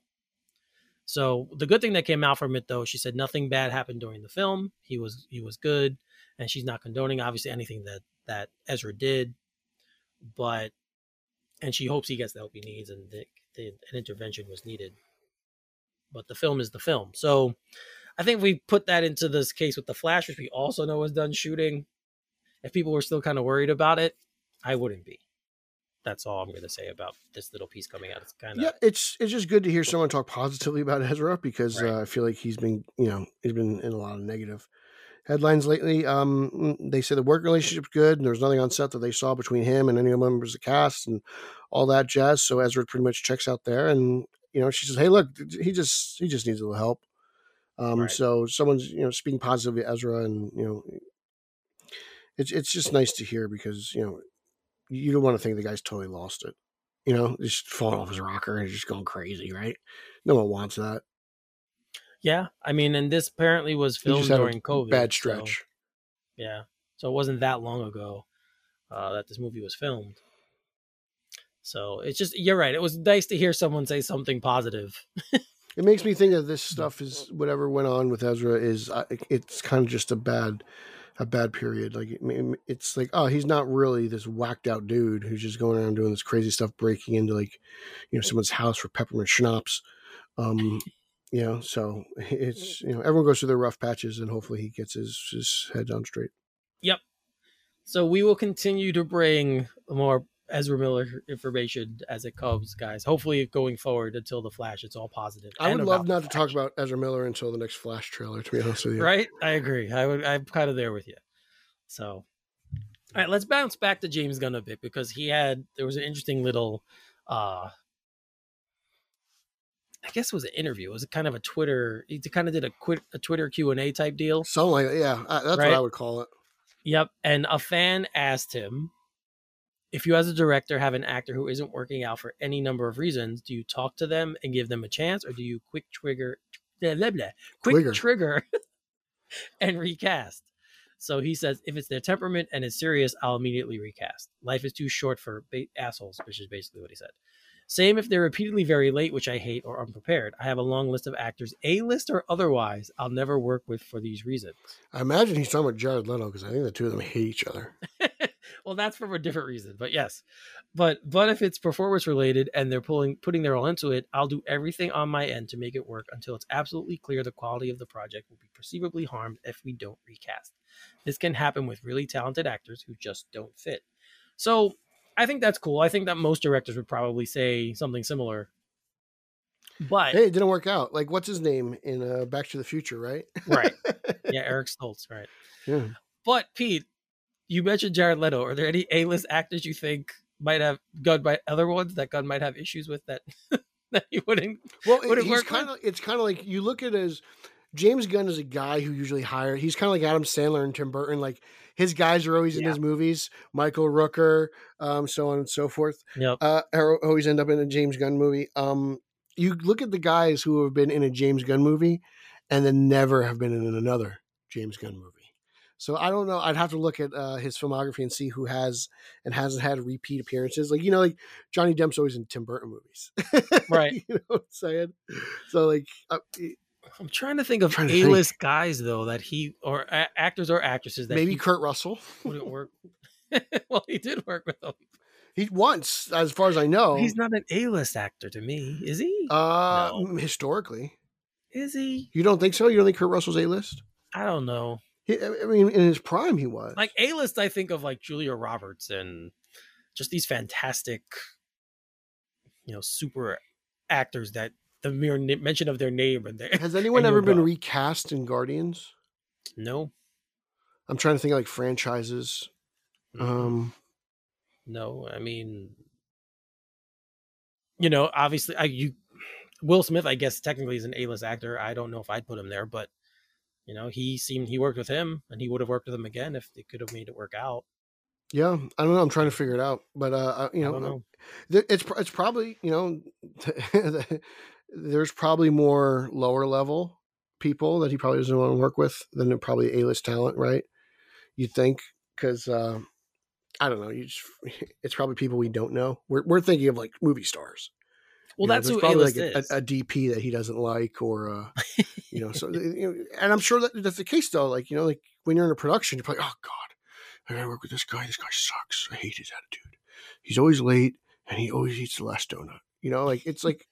So the good thing that came out from it, though, she said nothing bad happened during the film. He was he was good, and she's not condoning obviously anything that that Ezra did, but and she hopes he gets the help he needs, and the, the, an intervention was needed. But the film is the film, so I think we put that into this case with the Flash, which we also know was done shooting. If people were still kind of worried about it, I wouldn't be. That's all I'm going to say about this little piece coming out. It's kind of Yeah, it's it's just good to hear someone talk positively about Ezra because Right. uh, I feel like he's been you know he's been in a lot of negative headlines lately. Um, mm, they say the work relationship's good, and there's nothing on set that they saw between him and any of the members of the cast and all that jazz. So Ezra pretty much checks out there, and you know she says, "Hey, look, he just he just needs a little help." Um, Right. so someone's you know speaking positively to Ezra, and you know it's it's just nice to hear because you know you don't want to think the guy's totally lost it. You know, just falling off his rocker and just going crazy, right? No one wants that. Yeah, I mean, and this apparently was filmed during COVID. bad so- stretch. yeah, so it wasn't that long ago uh, that this movie was filmed. So it's just you're right. It was nice to hear someone say something positive. It makes me think that this stuff is whatever went on with Ezra is uh, it's kind of just a bad a bad period. Like it, it's like oh he's not really this whacked out dude who's just going around doing this crazy stuff, breaking into like you know someone's house for peppermint schnapps. Um, you know, so it's you know everyone goes through their rough patches, and hopefully he gets his his head on straight. Yep. So we will continue to bring more Ezra Miller information as it comes, guys. Hopefully, going forward until the Flash, it's all positive. I would love not to talk about Ezra Miller until the next Flash trailer. To be honest with you, Right? I agree. I would. I'm kind of there with you. So, all right, let's bounce back to James Gunn a bit because he had there was an interesting little, uh I guess it was an interview. It was kind of a Twitter. He kind of did a quit a Twitter Q and A type deal. Something like yeah, uh, that's Right. what I would call it. Yep. And a fan asked him if you, as a director, have an actor who isn't working out for any number of reasons, do you talk to them and give them a chance, or do you quick trigger, blah, blah, blah, quick Twigger. trigger and recast? So he says, if it's their temperament and it's serious, I'll immediately recast. Life is too short for ba- assholes, which is basically what he said. Same if they're repeatedly very late, which I hate, or unprepared. I have a long list of actors, A list or otherwise, I'll never work with for these reasons. I imagine he's talking about Jared Leto because I think the two of them hate each other. well, that's for a different reason, but yes. But but if it's performance related and they're pulling putting their all into it, I'll do everything on my end to make it work until it's absolutely clear the quality of the project will be perceivably harmed if we don't recast. This can happen with really talented actors who just don't fit. So I think that's cool. I think that most directors would probably say something similar. But Hey, it didn't work out. Like what's his name in uh, Back to the Future, right? right. Yeah, Eric Stoltz, right. yeah. But Pete, you mentioned Jared Leto. Are there any A-list actors you think might have Gunn might other ones that Gunn might have issues with that that he wouldn't? Well, Would it he's kind of it's kind of like you look at as James Gunn is a guy who usually hire. He's kind of like Adam Sandler and Tim Burton. Like his guys are always in his movies. Michael Rooker, um, so on and so forth. Yep. Uh, always end up in a James Gunn movie. Um, you look at the guys who have been in a James Gunn movie, and then never have been in another James Gunn movie. So I don't know. I'd have to look at uh, his filmography and see who has and hasn't had repeat appearances. Like you know, like Johnny Depp's always in Tim Burton movies, Right. you know what I'm saying? So like, uh, I'm trying to think of Trying. A-list guys though that he or a- actors or actresses that maybe he Kurt Russell. wouldn't work. well, he did work with them. He once, as far as I know, He's not an A-list actor to me, is he? uh, No. mm, historically. is he? You don't think so? You don't think Kurt Russell's a list? I don't know. He, I mean, in his prime, he was. Like A-list, I think of like Julia Roberts and just these fantastic, you know, super actors that the mere mention of their name and their Has anyone ever been recast in Guardians? no, I'm trying to think of like franchises. Mhm. Um, no. I mean, you know, obviously, I you Will Smith, I guess technically is an A-list actor. I don't know if I'd put him there, but you know, he seemed he worked with him, and he would have worked with him again if they could have made it work out. yeah, I don't know. I'm trying to figure it out, but uh, you I know, don't know. it's it's probably you know, there's probably more lower level people that he probably doesn't want to work with than probably A list talent, right? You think because uh, I don't know. You just, it's probably people we don't know. We're we're thinking of like movie stars. Well, You know, that's who probably like a, is. a, a DP that he doesn't like, or uh, you know, so you know, and I'm sure that that's the case though. Like you know, like when you're in a production, you're probably, oh god, I gotta work with this guy. This guy sucks. I hate his attitude. He's always late, and he always eats the last donut. You know, like it's like,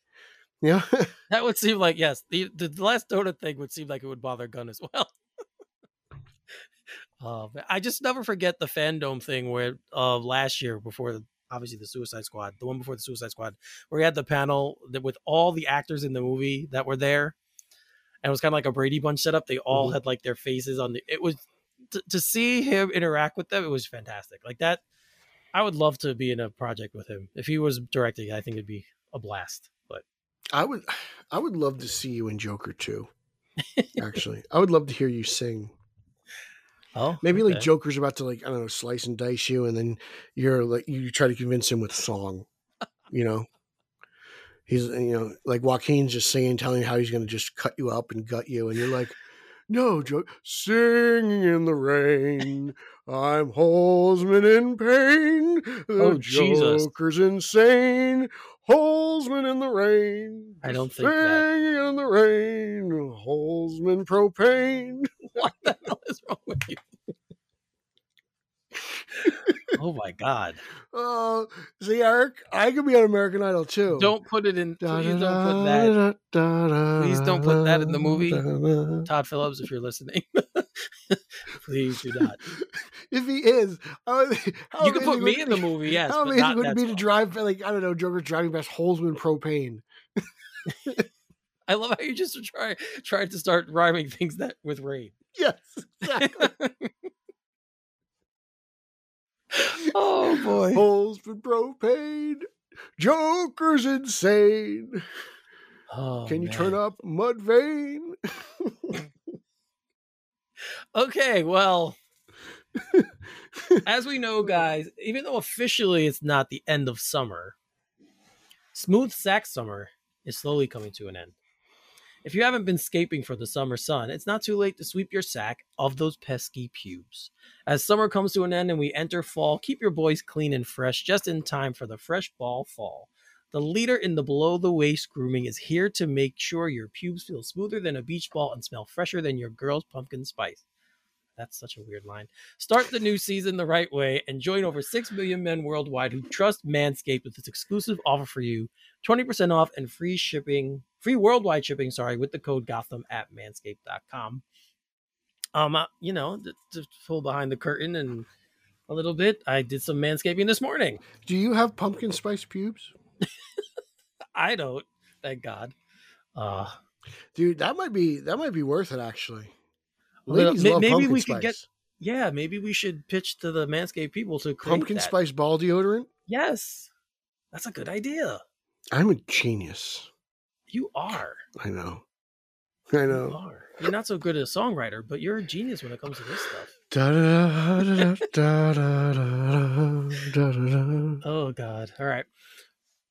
yeah, That would seem like yes. The the last donut thing would seem like it would bother Gunn as well. Oh, I just never forget the fandom thing where uh last year before the, obviously the Suicide Squad, the one before the Suicide Squad, where he had the panel that with all the actors in the movie that were there, and it was kind of like a Brady Bunch setup. They all Mhm. had like their faces on the. It was to, to see him interact with them. It was fantastic. Like that, I would love to be in a project with him if he was directing. I think it'd be a blast. But I would, I would love to see you in Joker too. Actually, I would love to hear you sing. Oh, Maybe like. Joker's about to like I don't know slice and dice you, and then you're like you try to convince him with song. You know, he's you know like Joaquin's just singing, telling you how he's going to just cut you up and gut you, and you're like, no, Joe, singing in the rain. I'm Holzman in pain. The Oh, Jesus. Joker's insane. Holzman in the rain. I don't think singing that- in the rain. Holzman propane. What the hell is wrong with you? oh my god! Oh, see, Eric, I could be on American Idol too. Don't put it in. Please don't put that. Please don't put that in the movie. Todd Phillips, if you're listening, please do not. If he is, how, how you can put me would in the movie, yes. How but amazing not would it that be to drive like I don't know, Joker's driving past Holzman propane? I love how you just try tried to start rhyming things that with rain. Yes, exactly. oh boy! Holzman propane. Joker's insane. Oh, Can you turn man. up Mudvayne? Okay, well, as we know, guys, even though officially it's not the end of summer, smooth sack summer is slowly coming to an end. If you haven't been scaping for the summer sun, it's not too late to sweep your sack of those pesky pubes. As summer comes to an end and we enter fall, keep your boys clean and fresh just in time for the fresh ball fall. The leader in the below the waist grooming is here to make sure your pubes feel smoother than a beach ball and smell fresher than your girl's pumpkin spice. That's such a weird line. Start the new season the right way and join over 6 million men worldwide who trust Manscaped with this exclusive offer for you 20% off and free shipping, free worldwide shipping, sorry, with the code Gotham at manscaped.com. Um, uh, you know, to, to pull behind the curtain and a little bit, I did some manscaping this morning. Do you have pumpkin spice pubes? I don't, thank God. Uh, Dude, that might be that might be worth it actually. Well, Ladies may- love maybe pumpkin we spice. could get- yeah, maybe we should pitch to the Manscaped people to create pumpkin that. spice ball deodorant. Yes, that's a good idea. I'm a genius. You are. I know. I know. You are. You're not so good at a songwriter, but you're a genius when it comes to this stuff. oh God. All right.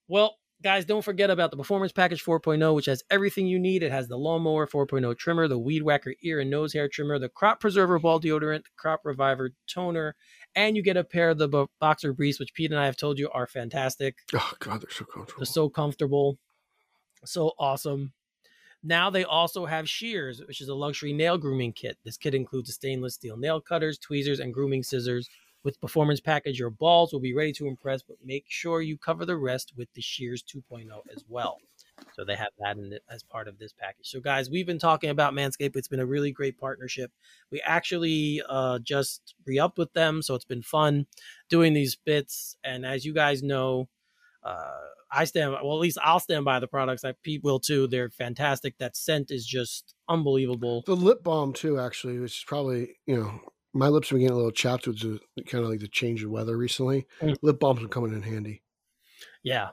Well, guys, don't forget about the Performance Package 4.0, which has everything you need. It has the Lawnmower 4.0 trimmer, the Weed Whacker ear and nose hair trimmer, the Crop Preserver ball deodorant, the Crop Reviver toner, and you get a pair of the Boxer Briefs, which Pete and I have told you are fantastic. Oh, God, they're so comfortable. They're so comfortable so awesome. Now they also have Shears, which is a luxury nail grooming kit. This kit includes stainless steel nail cutters, tweezers, and grooming scissors. With performance package, your balls will be ready to impress, but make sure you cover the rest with the Shears 2.0 as well. So they have that in as part of this package. So guys, we've been talking about Manscaped. It's been a really great partnership. We actually uh, just re-upped with them, so it's been fun doing these bits. And as you guys know, uh, I stand well. At least I'll stand by the products. I Pete will too. They're fantastic. That scent is just unbelievable. The lip balm too, actually, which is probably you know my lips have been getting a little chapped with the kind of like the change of weather recently. Mm. Lip balms are coming in handy. Yeah.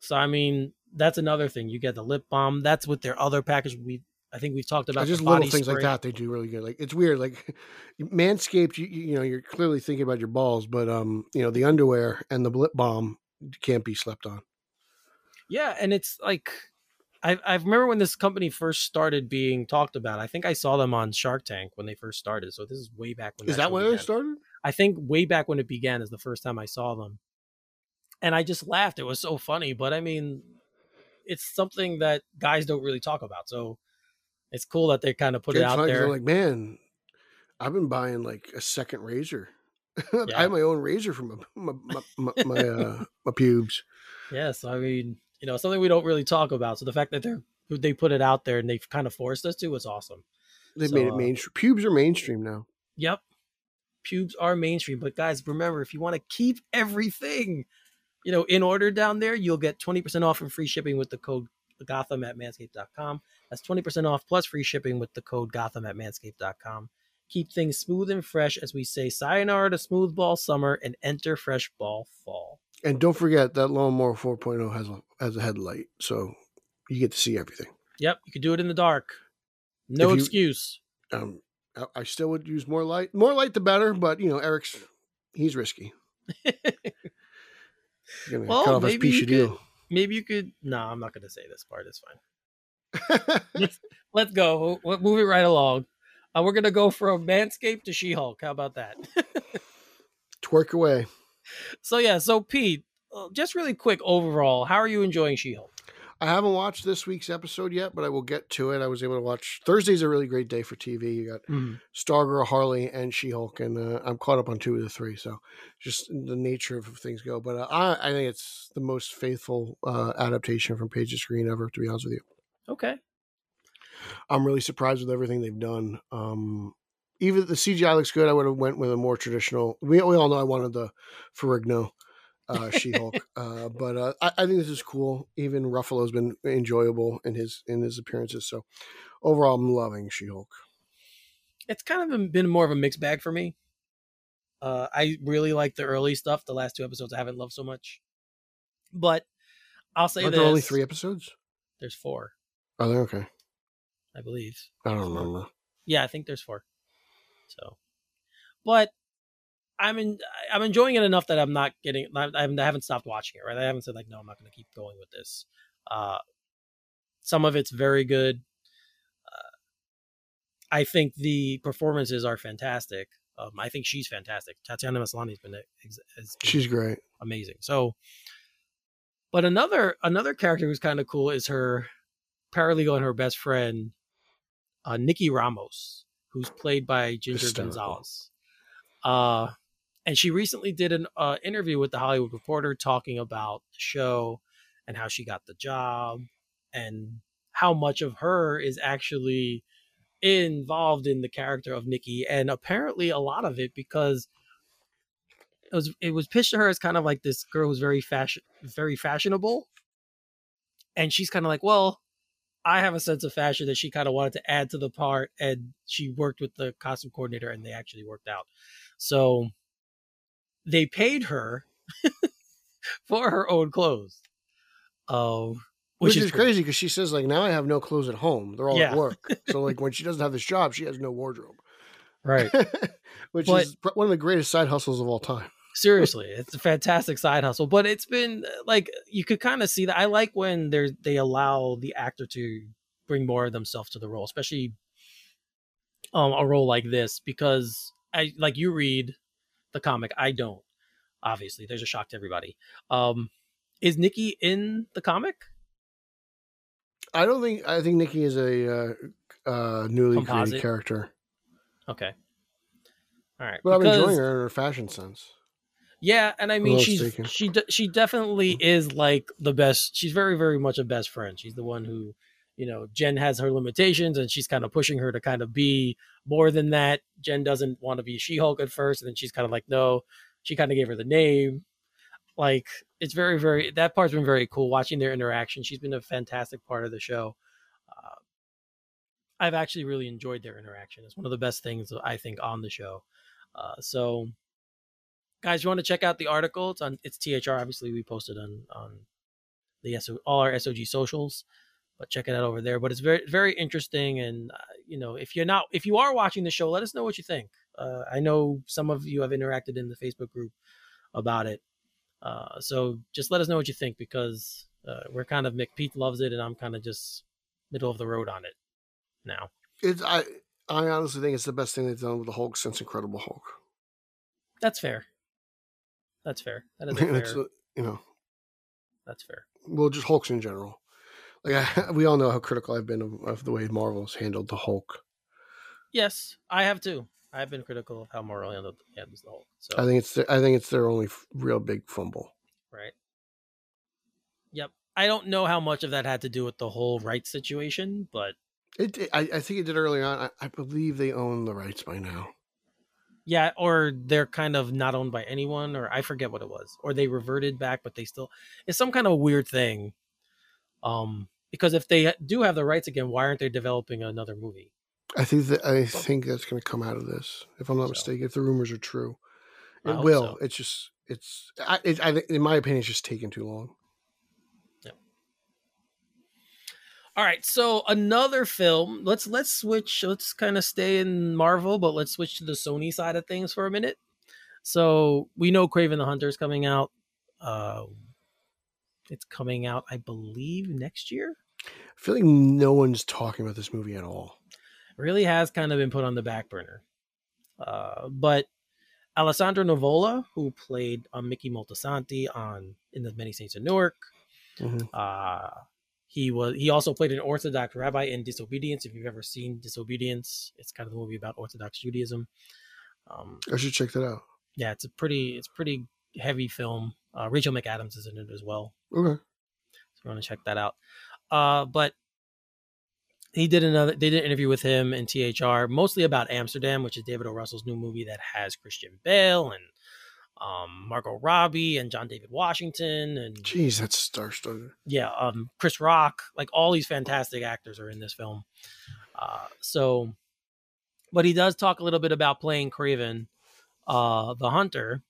So I mean, that's another thing. You get the lip balm. That's with their other package. We I think we've talked about just little things like that they do really good. Like it's weird. Like Manscaped, you, you know, you're clearly thinking about your balls, but um, you know, the underwear and the lip balm can't be slept on. Yeah, and it's like I I remember when this company first started being talked about. I think I saw them on Shark Tank when they first started. So this is way back when. Is that when it started? I think way back when it began is the first time I saw them. And I just laughed. It was so funny, but I mean, it's something that guys don't really talk about. So it's cool that they kind of put it out there. Like, man, I've been buying like a second razor. I Yeah. have my own razor for my my my, my, uh, my pubes. yes, I mean, you know, something we don't really talk about. So the fact that they're they put it out there and they've kind of forced us to, it's awesome. They So, made it uh, mainstream. Pubes are mainstream now. Yep. Pubes are mainstream, but guys, remember if you want to keep everything, you know, in order down there, you'll get 20% off and free shipping with the code Gotham at manscaped.com. That's 20% off plus free shipping with the code Gotham at manscaped.com. Keep things smooth and fresh as we say sayonara to smooth ball summer and enter fresh ball fall. And don't forget that lawnmower 4.0 has a has a headlight, so you get to see everything. Yep, you can do it in the dark. No you- excuse. Um, I, I still would use more light. More light, the better. But you know, Eric's he's risky. Well, maybe you could- maybe you could. No, I'm not going to say this part. It's fine. let's, let's go. We'll move it right along. Uh, we're gonna go from Manscaped to She-Hulk. How about that? Twerk away. so yeah, so Pete, uh, just really quick overall, how are you enjoying She-Hulk? I haven't watched this week's episode yet, but I will get to it. I was able to watch. Thursday's a really great day for TV. You got Stargirl, Harley, and She Hulk, and uh, I'm caught up on two of the three. So just the nature of things go. But uh, I, I think it's the most faithful uh, adaptation from page to screen ever. To be honest with you, Okay. I'm really surprised with everything they've done. Um, even the CGI looks good. I would have went with a more traditional. We, we all know I wanted the Ferrigno uh, She-Hulk, uh, but uh, I, I think this is cool. Even Ruffalo's been enjoyable in his in his appearances. So overall, I'm loving She-Hulk. It's kind of been more of a mixed bag for me. Uh, I really like the early stuff. The last two episodes I haven't loved so much, but I'll say Aren't there only three episodes? There's four, Are there? Okay, I believe. I don't remember. Yeah, I think there's four. So, but I'm in. I'm enjoying it enough that I'm not getting. I haven't, stopped watching it. Right, I haven't said like, no, I'm not going to keep going with this. Uh, some of it's very good. Uh, I think the performances are fantastic. Um, I think she's fantastic. Tatiana Maslany has been, has been She's great. amazing. So, but another another character who's kind of cool is her paralegal and her best friend, uh, Nikki Ramos, who's played by Ginger Hysterical. Gonzaga. Uh, and she recently did an uh, interview with the Hollywood Reporter talking about the show and how she got the job and how much of her is actually involved in the character of Nikki, and apparently a lot of it because it was it was pitched to her as kind of like this girl who's very fashion very fashionable, and she's kind of like, well, I have a sense of fashion that she kind of wanted to add to the part, and she worked with the costume coordinator, and they actually worked out. So they paid her for her own clothes. Oh, Which, is, cool. crazy because she says like now I have no clothes at home. They're all Yeah. at work. so like when she doesn't have this job, she has no wardrobe. right? Which But- is one of the greatest side hustles of all time. Seriously, it's a fantastic side hustle, but it's been uh, like you could kind of see that. I like when they they allow the actor to bring more of themselves to the role, especially um a role like this because I like you read the comic, I don't. Obviously, there's a shock to everybody. Um is Nikki in the comic? I don't think I think Nikki is a uh, uh, newly Composite. created character, Okay. All right. but I'm because- enjoying her in her fashion sense. Yeah, and I mean she's taken. she de- she definitely is like the best. She's very very much a best friend. She's the one who, you know, Jen has her limitations and she's kind of pushing her to kind of be more than that. Jen doesn't want to be She-Hulk at first and then she's kind of like no. She kind of gave her the name. Like it's very very that part's been very cool watching their interaction. She's been a fantastic part of the show. Uh, I've actually really enjoyed their interaction. It's one of the best things I think on the show. Uh, so guys, you want to check out the article? It's on it's THR. Obviously, we posted on on the SO, all our SOG socials, but check it out over there. But it's very very interesting, and uh, you know, if you're not if you are watching the show, let us know what you think. Uh, I know some of you have interacted in the Facebook group about it, uh, so just let us know what you think because uh, we're kind of Mick Pete loves it, and I'm kind of just middle of the road on it now. It's I I honestly think it's the best thing they've done with the Hulk since Incredible Hulk. That's fair. That's fair. That is fair. uh, you know that's fair. well just Hulks in general. Like I, we all know how critical I've been of, of the way Marvel's handled the Hulk. Yes, I have too. I've been critical of how Morrow handled handles the Hulk. So I think it's the, I think it's their only f- real big fumble. right. Yep. I don't know how much of that had to do with the whole rights situation, but It, it- I, I think it did early on. I, I believe they own the rights by now. Yeah, or they're kind of not owned by anyone, or I forget what it was, or they reverted back, but they still it's some kind of weird thing. Um, because if they do have the rights again, why aren't they developing another movie? I think that I think that's going to come out of this, if I'm not So. mistaken. If the rumors are true, it will. so. It's just it's I, it, I think- in my opinion, it's just taking too long. All right, so another film. Let's let's switch. Let's kind of stay in Marvel, but let's switch to the Sony side of things for a minute. So we know Kraven the Hunter is coming out. Uh, It's coming out, I believe, next year. I feel like no one's talking about this movie at all. really has kind of been put on the back burner. Uh, but Alessandro Nivola, who played uh, Mickey Moltisanti on in the Many Saints of Newark, Mhm. uh, he was he also played an Orthodox rabbi in Disobedience. If you've ever seen Disobedience, it's kind of a movie about Orthodox Judaism. Um, I should check that out. yeah, it's a pretty it's pretty heavy film. Uh, Rachel McAdams is in it as well. Okay. So you want to check that out. Uh, but he did another. They did an interview with him in THR, mostly about Amsterdam, which is David O. Russell's new movie that has Christian Bale and um, Margot Robbie and John David Washington and Jeez, that's star studded. yeah, um, Chris Rock. Like all these fantastic actors are in this film. Uh, so, but he does talk a little bit about playing Kraven, uh, the hunter,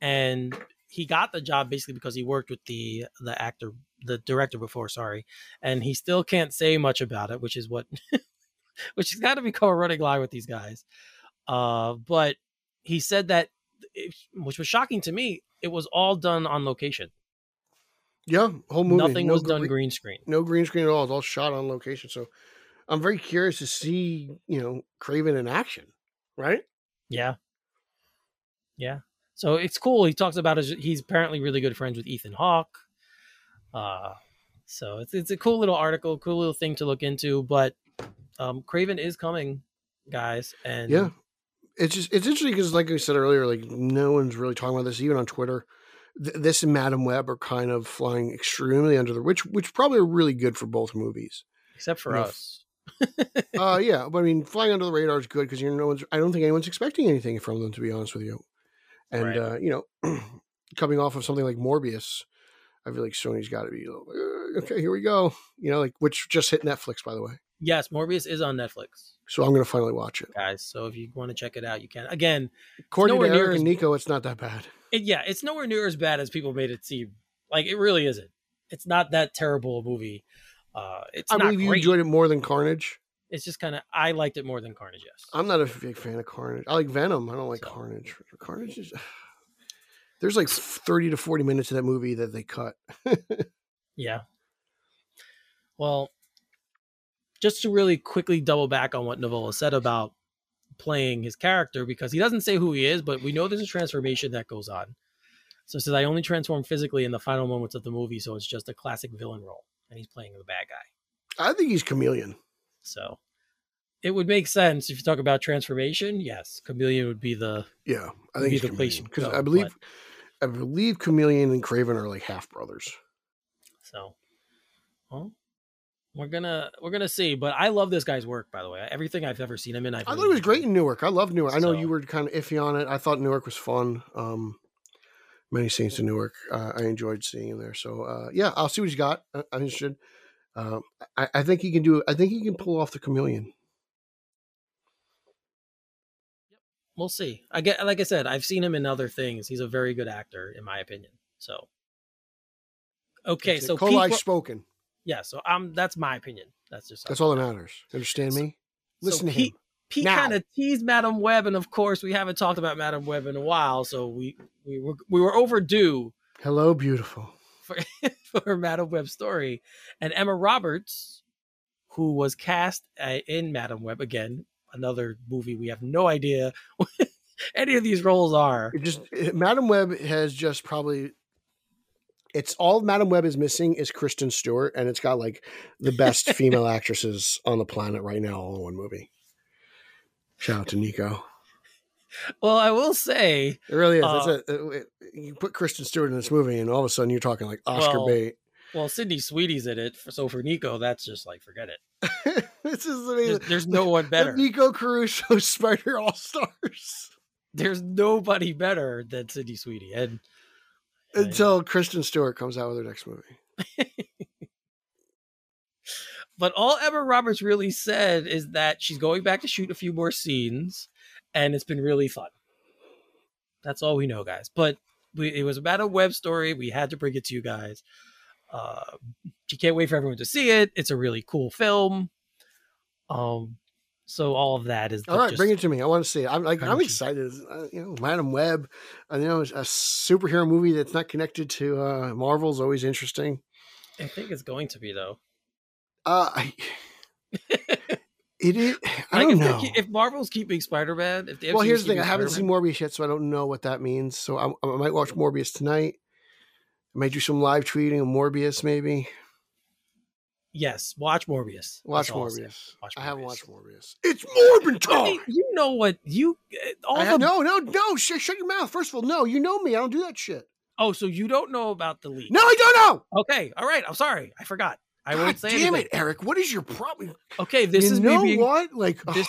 and he got the job basically because he worked with the the actor, the director before. Sorry, and he still can't say much about it, which is what, which has got to become a running line with these guys. Uh, but he said that, it, which was shocking to me, it was all done on location. Yeah, whole movie. Nothing no was done green screen. No green screen at all. It's all shot on location. So I'm very curious to see, you know, Kraven in action. Right? Yeah. Yeah. So it's cool. He talks about his, he's apparently really good friends with Ethan Hawke. Uh, so it's it's a cool little article, cool little thing to look into. But um, Kraven is coming, guys, and Yeah. It's just it's interesting because, like I said earlier, like no one's really talking about this, even on Twitter. Th- this and Madame Web are kind of flying extremely under the which which probably are really good for both movies. except for us. uh yeah, but I mean flying under the radar is good because you know no one's I don't think anyone's expecting anything from them to be honest with you. And Right. uh, you know, coming off of something like Morbius, I feel like Sony's got to be a little, okay. Here we go. You know, like which just hit Netflix by the way, Yes, Morbius is on Netflix, so I'm gonna finally watch it. guys. So if you want to check it out, you can. Again, According to nowhere near Eric and Nico, it's not that bad. it, yeah, it's nowhere near as bad as people made it seem. Like it really isn't. It's not that terrible a movie. Uh, it's I believe you enjoyed it more than Carnage. It's just kind of I liked it more than Carnage. Yes. I'm not a big fan of Carnage. I like Venom. I don't like So- Carnage. Carnage is. There's like 30 to 40 minutes of that movie that they cut. Yeah. Well, just to really quickly double back on what Nivola said about playing his character, because he doesn't say who he is, but we know there's a transformation that goes on. So it says, I only transform physically in the final moments of the movie, so it's just a classic villain role. And he's playing the bad guy. I think he's chameleon. So it would make sense if you talk about transformation. Yes, Chameleon would be the Yeah, I think be he's the place chameleon you because I believe, I believe Chameleon and Kraven are like half brothers. So, well, we're gonna we're gonna see. But I love this guy's work, by the way. Everything I've ever seen him in, I've I thought it was great in Newark. I love Newark. I know So- you were kind of iffy on it. I thought Newark was fun. Um, many scenes in Newark. Uh, I enjoyed seeing him there. So uh, yeah, I'll see what he's got. I, I'm interested. Um, I, I think he can do. I think he can pull off the chameleon. Yep. We'll see. I get like I said, I've seen him in other things. He's a very good actor, in my opinion. So, okay, so Coli Pete, spoken. Yeah, so um, that's my opinion. That's just That's all that matters. Understand me? So Listen to Pete, him. Pete kind of teased Madame Web, and of course, we haven't talked about Madame Web in a while, so we we were we were overdue Hello, beautiful. for for Madame Web story, and Emma Roberts, who was cast uh, in Madame Web again, another movie we have no idea what any of these roles are. It just Madame Web has just probably. It's all Madame Web is missing is Kristen Stewart, and it's got like the best female actresses on the planet right now, all in one movie. Shout out to Nico. Well, I will say, It really is. Uh, it. You put Kristen Stewart in this movie, and all of a sudden you're talking like Oscar Well, bait. well, Sydney Sweeney's in it, so for Nico, that's just like forget it. this is There's, amazing. there's no one The better. Nico Caruso Spider All Stars. There's nobody better than Sydney Sweetie, and- Until Kristen Stewart comes out with her next movie. But all Emma Roberts really said is that she's going back to shoot a few more scenes, and it's been really fun. That's all we know, guys. But we, it was about a web story. We had to bring it to you guys. Uh, she can't wait for everyone to see it. It's a really cool film. Um, So all of that is All right, just- bring it to me. I want to see it. I'm like, I'm it you. excited. Uh, you know, Madame Web. uh, you know, a superhero movie that's not connected to uh, Marvel is always interesting. I think it's going to be though. Uh, I, it is. I Like don't if, they're know. keep- if Marvel's keeping Spider-Man, if the well, here's the thing. I haven't seen Spider-Man- Morbius yet, so I don't know what that means. So I, I might watch Morbius tonight. I might do some live tweeting of Morbius, maybe. Yes, watch Morbius. Watch I'll say. Morbius. I haven't watched Morbius. It's Morbin I mean, you know what you uh, all I the no, no, no. Sh- shut your mouth. First of all, no. You know me. I don't do that shit. oh, so you don't know about the leak? No, I don't know. Okay, all right. I'm sorry, I forgot. I God won't say damn anything. it, Eric. What is your problem? Okay, this you is know me being. what? Like This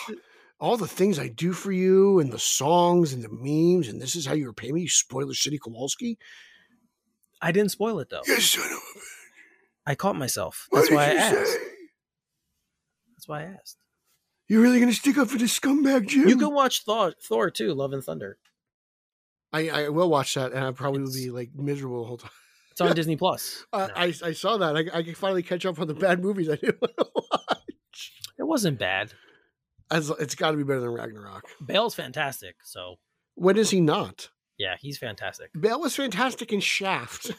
all the things I do for you, and the songs, and the memes, and this is how you repay me, you spoiler city Kowalski. I didn't spoil it though. Of a bitch. I caught myself. What That's did why I you asked. say? That's why I asked. You're really gonna stick up for this scumbag, Jim? You can watch Thor, Thor too, Love and Thunder. I, I will watch that, and I probably will It's- be like miserable the whole time. It's on Disney Plus. Uh, now. I I saw that. I, I can finally catch up on the bad movies I didn't want to watch. it wasn't bad. As, it's got to be better than Ragnarok. Bale's fantastic. So When is he not? yeah, he's fantastic. Bale was fantastic in Shaft.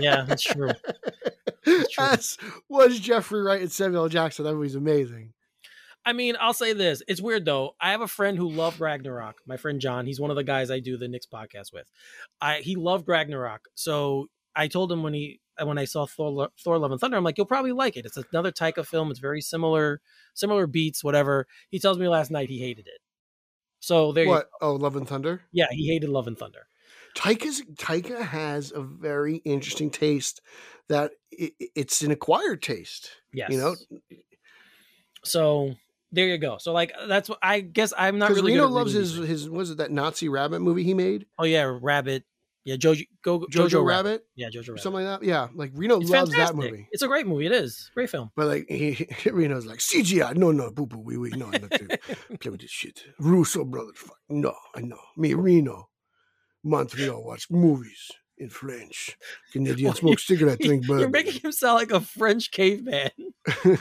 Yeah, that's true. As was Jeffrey Wright and Samuel Jackson. That movie's amazing. I mean, I'll say this. It's weird though. I have a friend who loved Ragnarok. My friend John. He's one of the guys I do the Knicks podcast with. I he loved Ragnarok. So I told him when he uh, when I saw Thor, Thor Love and Thunder, I'm like, you'll probably like it. It's another Taika film. It's very similar, similar beats, whatever. He tells me last night he hated it. So there, you, What? Oh, Love and Thunder. yeah, he hated Love and Thunder. Taika's Taika has a very interesting taste. That it, it's an acquired taste. Yes, You know, So there you go. So like that's what I guess I'm not because really. Reno loves his music. his was it that Nazi rabbit movie he made? Oh yeah, Rabbit. Yeah, Jojo go Jojo, Jojo, Rabbit, Rabbit. Yeah, Jojo Rabbit. something like that. Yeah, like Reno It's loves fantastic. that movie. It's a great movie. It is great film. But like he, he- Reno's like CGI, no, no, boo boo, we we no, not to play with this shit. Russo brothers, fuck, no, I know. Me, Reno, Montreal, watch movies in French. Canadian smoke cigarette, drink You're making him sound like a French caveman.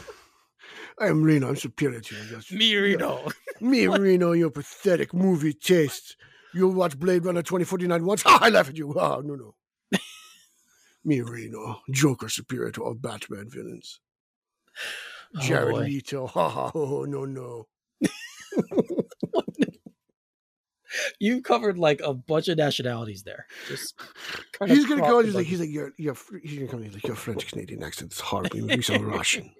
I am Reno. I'm superior to you. That's- Mirino. Me, Reno, your pathetic movie taste. You'll watch Blade Runner 2049 once. Ha, I laugh at you. Ah, no, no. Me, Reno, Joker superior to all Batman villains. Jared oh, boy. Leto. Ha ha. Oh, no, no. You covered like a bunch of nationalities there. Just He's gonna go. a He's like, he's like, you're, you're. He's gonna come. He's like, your French Canadian accent is horrible. You sound Russian.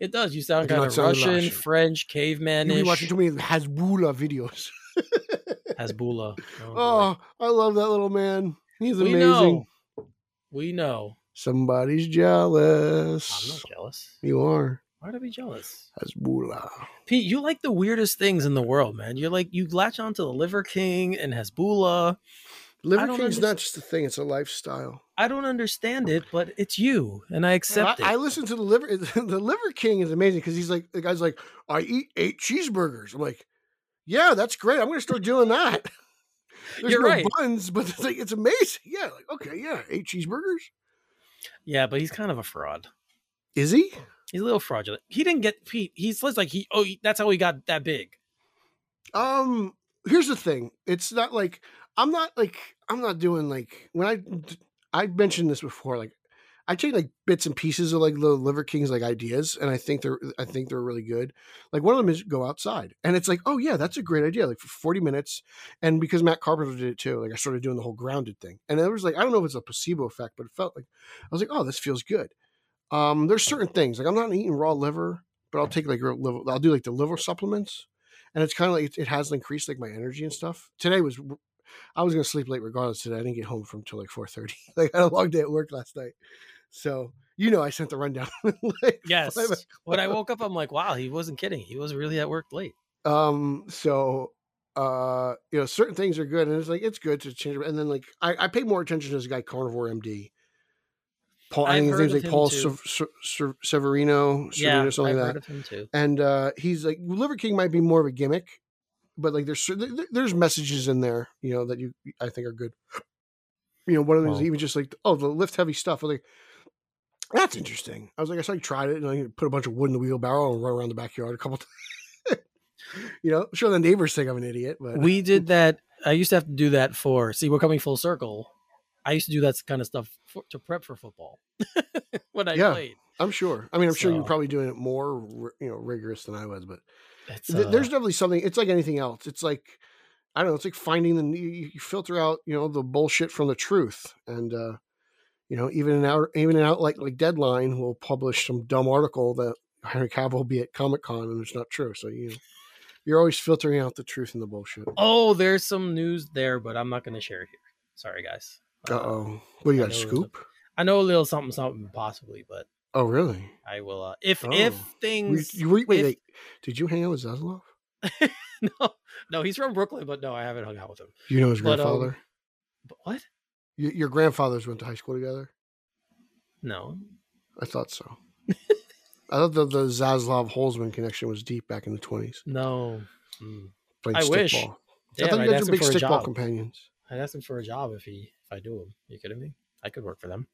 it does. You sound kind of Russian, Russian. French, You be caveman-ish. watching too many Hasbulla videos. Hasbulla. Oh. Oh, I love that little man. He's we amazing. know. We know. Somebody's jealous. I'm not jealous. You are Why'd I be jealous? Hasbulla. Pete, you like the weirdest things in the world, man. You're like you latch onto the Liver King and Hasbulla. Liver King's underst- not just a thing; it's a lifestyle. I don't understand it, but it's you, and I accept I, I it. listen to the liver. The Liver King is amazing because he's like the guy's like, I eat eight cheeseburgers. I'm like, yeah, that's great. I'm gonna start doing that. There's You're no right. buns, but it's like it's amazing. Yeah, like okay, yeah, eight cheeseburgers. yeah, but he's kind of a fraud. Is he? He's a little fraudulent. He didn't get Pete. He's like he. Oh, that's how he got that big. Um, here's the thing. It's not like I'm not like I'm not doing like when I I mentioned this before. Like I take like bits and pieces of like the Liver King's like ideas, and I think they're I think they're really good. Like one of them is go outside, and it's like oh yeah, that's a great idea. Like for 40 minutes, and because Matt Carpenter did it too, like I started doing the whole grounded thing, and it was like I don't know if it's a placebo effect, but it felt like I was like oh this feels good. Um, there's certain things like I'm not eating raw liver, but I'll take like liver. I'll do like the liver supplements and it's kind of like it, it has increased like my energy and stuff. Today was I was gonna sleep late regardless. Today I didn't get home from till like four thirty. like I had a long day at work last night, so you know I sent the rundown. like, Yes. When I woke up, I'm like, wow, he wasn't kidding. He was really at work late. Um, so uh, you know, certain things are good, and it's like it's good to change. And then like I, I pay more attention to this guy Carnivore MD. Paul, I think his name's like Paul too. Sev- Sev- Sev- Severino, Yeah, Severino, I've something like that. him too. and uh he's like Liver King might be more of a gimmick, but like there's there's messages in there, you know, that you I think are good. You know, one of them is even just like oh the lift heavy stuff. Like That's interesting. I was like, I saw you tried it and I put a bunch of wood in the wheelbarrow and run around the backyard a couple times. you know, sure the neighbors think I'm an idiot, but We did that. I used to have to do that for. See, we're coming full circle. I used to do that kind of stuff for, to prep for football when I Yeah. played. I'm sure. I mean, I'm sure you're probably doing it more, you know, rigorous than I was, but th- uh, there's definitely something. It's like anything else. It's like I don't know. It's like finding the you, you filter out, you know, the bullshit from the truth, and uh, you know, even an out, even an out like like Deadline will publish some dumb article that Henry Cavill will be at Comic Con and it's not true. So you you're always filtering out the truth and the bullshit. oh, there's some news there, but I'm not going to share it here. Sorry, guys. Uh oh, what do you got? A scoop? I know a little something, something possibly, but Oh, really? I will. Uh, if Oh. if things, you wait, wait, if- wait. Did you hang out with Zaslav? no, no, he's from Brooklyn, but no, I haven't hung out with him. You know his But, um, grandfather. But what? Y- your grandfathers went to high school together. No, I thought so. I thought the, the Zaslav Holzman connection was deep back in the twenties. no. Playing I wish. stickball. I thought you guys were big stickball companions. I'd ask him for a job if he if I do him. You kidding me? I could work for them.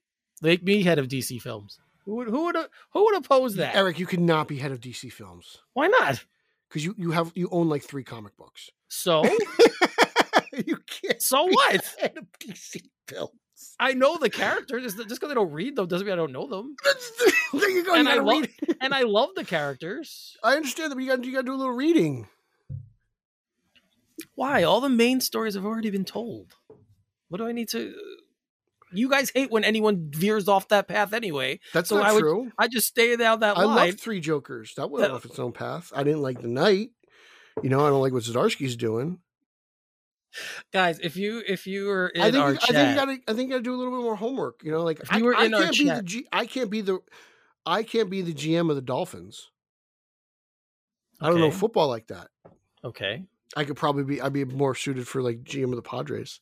Make me head of DC Films. Who would who would who would oppose that? Eric, you could not be head of DC Films Why not? because you, you have you own like three comic books. So you can't. so be what? Head of DC Films. I know the characters. Just because I don't read them doesn't mean I don't know them. there you go. And you I gotta love- read. And I love the characters. I understand that, but you got you got to do a little reading. Why? All the main stories have already been told. What do I need to? You guys hate when anyone veers off that path anyway. That's So not I would- true. I just stay down that way. I line. love Three Jokers. That went That- off its own path. I didn't like the night. You know, I don't like what Zdarsky's doing. Guys, if you if you were in I think our I chat, think you gotta I think you gotta do a little bit more homework. You know, like If I, you were I in our can't be the chat- G, I can't be the I can't be the GM of the Dolphins. I don't know football like that. okay. I could probably be I'd be more suited for like GM of the Padres.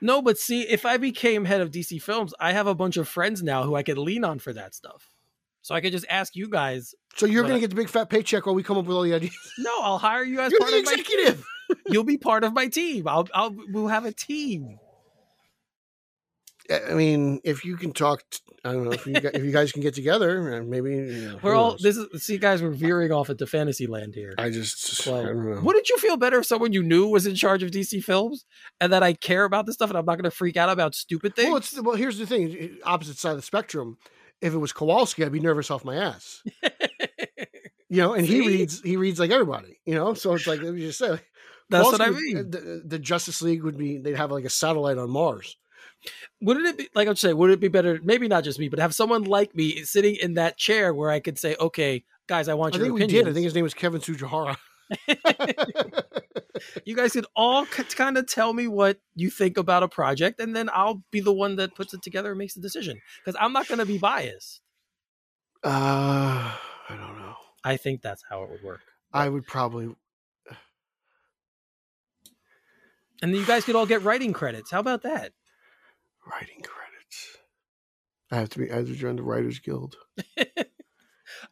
No, but see, if I became head of DC Films, I have a bunch of friends now who I could lean on for that stuff. So I could just ask you guys. So you're gonna I- get the big fat paycheck while we come up with all the ideas. No, I'll hire you as You're part the of my. executive. You'll be part of my team. I'll. I'll. We'll have a team. I mean, if you can talk, t- I don't know if you guys, if you guys can get together, and maybe you know, We're all. knows? This is. See, guys, we're veering off into fantasy land here. I just I don't know. Wouldn't you feel better if someone you knew was in charge of DC Films and that I care about this stuff and I'm not going to freak out about stupid things? Well, it's well. Here's the thing: eh, opposite side of the spectrum. If it was Kowalski, I'd be nervous off my ass. You know, and he reads he reads like everybody. You know, so it's like let me just say, That's what Kowalski I would- mean. Eh, the, the Justice League would be they'd have like a satellite on Mars. Wouldn't it be like I'm saying? Would it be better? Maybe not just me, but have someone like me sitting in that chair where I could say, "Okay, guys, I want I your think we did. I think his name was Kevin Tsujihara. you guys could all kind of tell me what you think about a project, and then I'll be the one that puts it together and makes the decision because I'm not going to be biased. uh, I don't know. I think that's how it would work. I would probably. And then you guys could all get writing credits. How about that? Writing credits. I have to be. I have to join the Writers Guild. all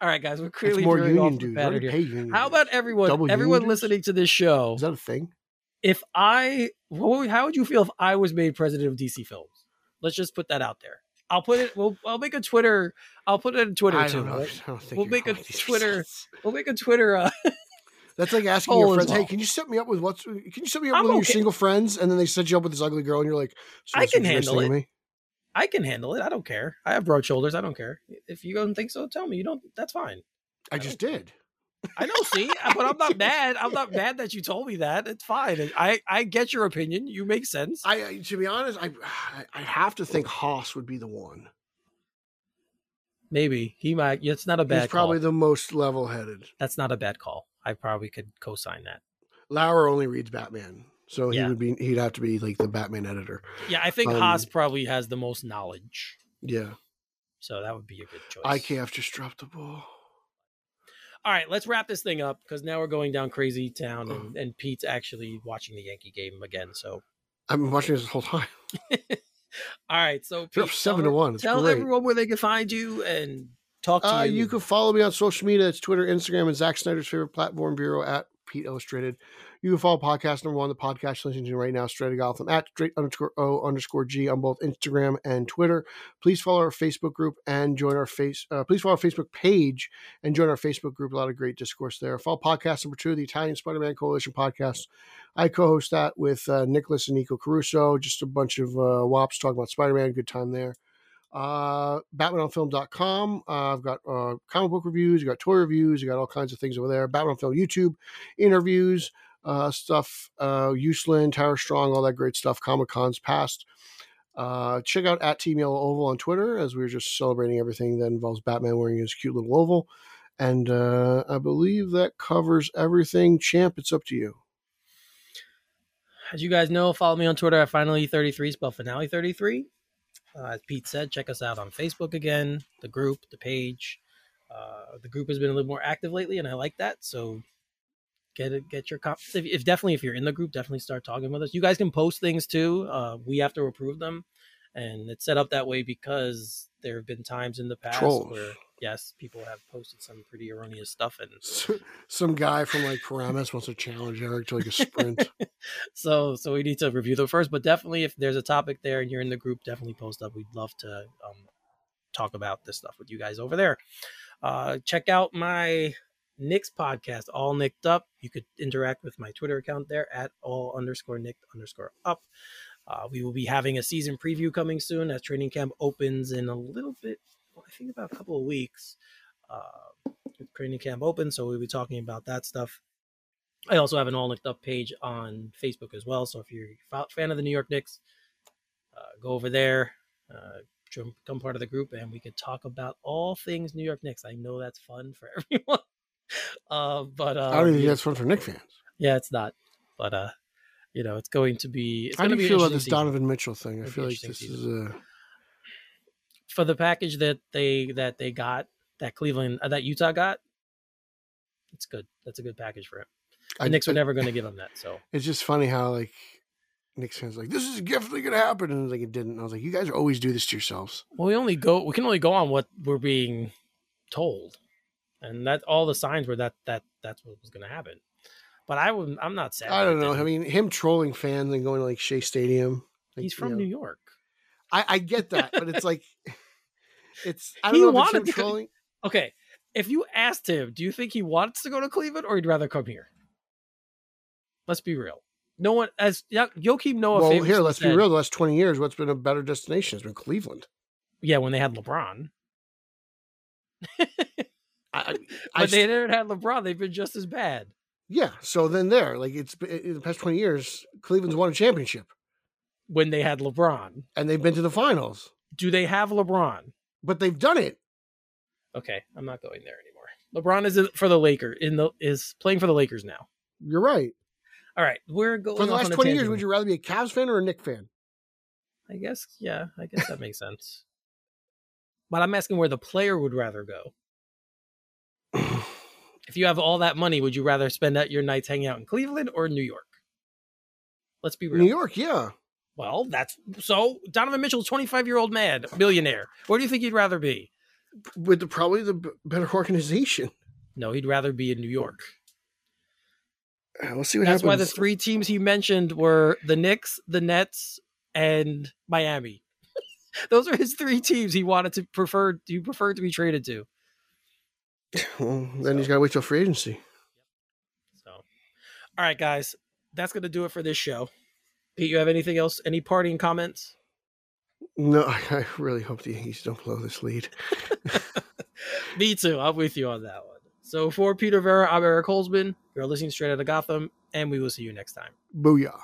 right, guys, we're clearly more veering off union the pattern here. union How about everyone? Double everyone union listening to this show. Is that a thing? if I, what would- how would you feel if I was made president of DC Films? Let's just put that out there. I'll put it. We'll. I'll make a Twitter. I'll put it in Twitter I too. don't know. right? I don't think We'll make a Twitter- results. We'll make a Twitter. Uh, That's like asking your friends, "Hey, can you set me up with what's? Can you set me up I'm with your single friends?" And then they set you up with this ugly girl, and you're like, so I can what you guys handle it. Me? I can handle it. I don't care. I have broad shoulders. I don't care. If you don't think so, tell me. You don't. That's fine. I just did. I know. See, but I'm not mad. I'm not mad that you told me that. It's fine. I I get your opinion. You make sense. I, I to be honest, I I- I have to think Haas would be the one. Maybe he might. It's not a bad. He's probably call. the most level-headed. That's not a bad call. I probably could co-sign that. Lauer only reads Batman, so he Yeah. would be. He'd have to be like the Batman editor. Yeah, I think Um, Haas probably has the most knowledge, Yeah, so that would be a good choice. IKF just dropped the ball. All right, let's wrap this thing up because now we're going down crazy town, and, and Pete's actually watching the Yankee game again. So, I've been watching this the whole time. all right, so Pete, seven tell, to one. It's tell great. everyone where they can find you and talk to Uh, you. you can follow me on social media. It's Twitter, Instagram, and Zack Snyder's favorite platform Vero at Pete Illustrated. You can follow podcast number one, the podcast listening to right now, Straight of Gotham, at straight underscore O underscore G on both Instagram and Twitter. Please follow our Facebook group and join our face. Uh, please follow our Facebook page and join our Facebook group. A lot of great discourse there. Follow podcast number two, the Italian Spider Man Coalition podcast. I co host that with uh, Nicholas and Nico Caruso, just a bunch of uh, WAPs talking about Spider Man. Good time there uh batmanonfilm.com uh, i've got uh comic book reviews you got toy reviews you got all kinds of things over there. Batman on film youtube interviews uh stuff uh usland tower strong all that great stuff comic cons past. Uh check out at team yellow oval on twitter as we are just celebrating everything that involves batman wearing his cute little oval. And uh i believe that covers everything. Champ it's up to you. As you guys know, follow me on Twitter at finally33, spell finale 33. Uh, as Pete said, check us out on Facebook again, the group, the page. Uh, the group has been a little more active lately, and I like that. So get it, get your comments. If, if definitely if you're in the group, definitely start talking with us. You guys can post things too. Uh, we have to approve them, and it's set up that way because there have been times in the past Trolls. where yes, people have posted some pretty erroneous stuff, and some guy from like Paramus wants to challenge eric to like a sprint. So so we need to review them first but definitely if there's a topic there and you're in the group definitely post up. We'd love to um, talk about this stuff with you guys over there. Uh, check out my Knicks podcast all nicked up. You could interact with my twitter account there at all underscore nicked underscore up uh, we will be having a season preview coming soon as training camp opens in a little bit i think about a couple of weeks uh, training camp open so we'll be talking about that stuff I also have an all nicked up page on Facebook as well. So if you're a fan of the New York Knicks, uh, go over there, uh, become part of the group, and we could talk about all things New York Knicks. I know that's fun for everyone. Uh, but uh, i don't even think yeah, that's fun for Knick fans yeah, it's not. But uh, you know, it's going to be. It's how going do to you feel about this donovan mitchell thing i feel like this is season. uh for the package that they that they got that Cleveland uh, that Utah got. It's good. That's a good package for him. The I- Knicks were I- never going to give him that. So It's just funny how like Knicks fans are like this is definitely gonna happen, and like it didn't. I was like, you guys always do this to yourselves. Well, we only go. We can only go on what we're being told, and that all the signs were that that that's what was going to happen. But I would. I'm not sad. I don't know. I mean, him trolling fans and going to like Shea Stadium. like, he's you from know. New York. I, I get that, but it's like it's. I don't He know wanted to- trolling. Okay, if you asked him, do you think he wants to go to Cleveland or he'd rather come here? Let's be real. No one, as Joakim Noah. well, here, let's be real. The last twenty years, what's been a better destination? It's been Cleveland. Yeah, when they had LeBron, I, I, but I they never had LeBron. They've been just as bad. Yeah. So then there, like it's in the past twenty years, Cleveland's won a championship When they had LeBron, and they've been to the finals, do they have LeBron? but they've done it. Okay, I'm not going there anymore. LeBron is for the Lakers in the is playing for the Lakers now. You're right. All right, we're going For the last twenty years, would you rather be a Cavs fan or a Knicks fan? I guess, yeah, I guess that makes sense. But I'm asking where the player would rather go. If you have all that money, would you rather spend your nights hanging out in Cleveland or New York? Let's be real. New York, yeah. Well, that's so. Donovan Mitchell, 25 year old man, millionaire. Where do you think he'd rather be? with the, probably the better organization. No, he'd rather be in New York. Uh, We'll see what That's happens. why the three teams he mentioned were the Knicks, the Nets, and Miami. Those are his three teams he wanted to prefer. He preferred to be traded to. Well, then he's got to wait till free agency. So, all right, guys, that's gonna do it for this show. Pete, you have anything else? Any parting comments? No, I, I really hope the Yankees don't blow this lead. Me too. I'm with you on that one. So for Peter Vera, I'm Eric Holzman. You're listening straight out of Gotham, and we will see you next time. Booyah.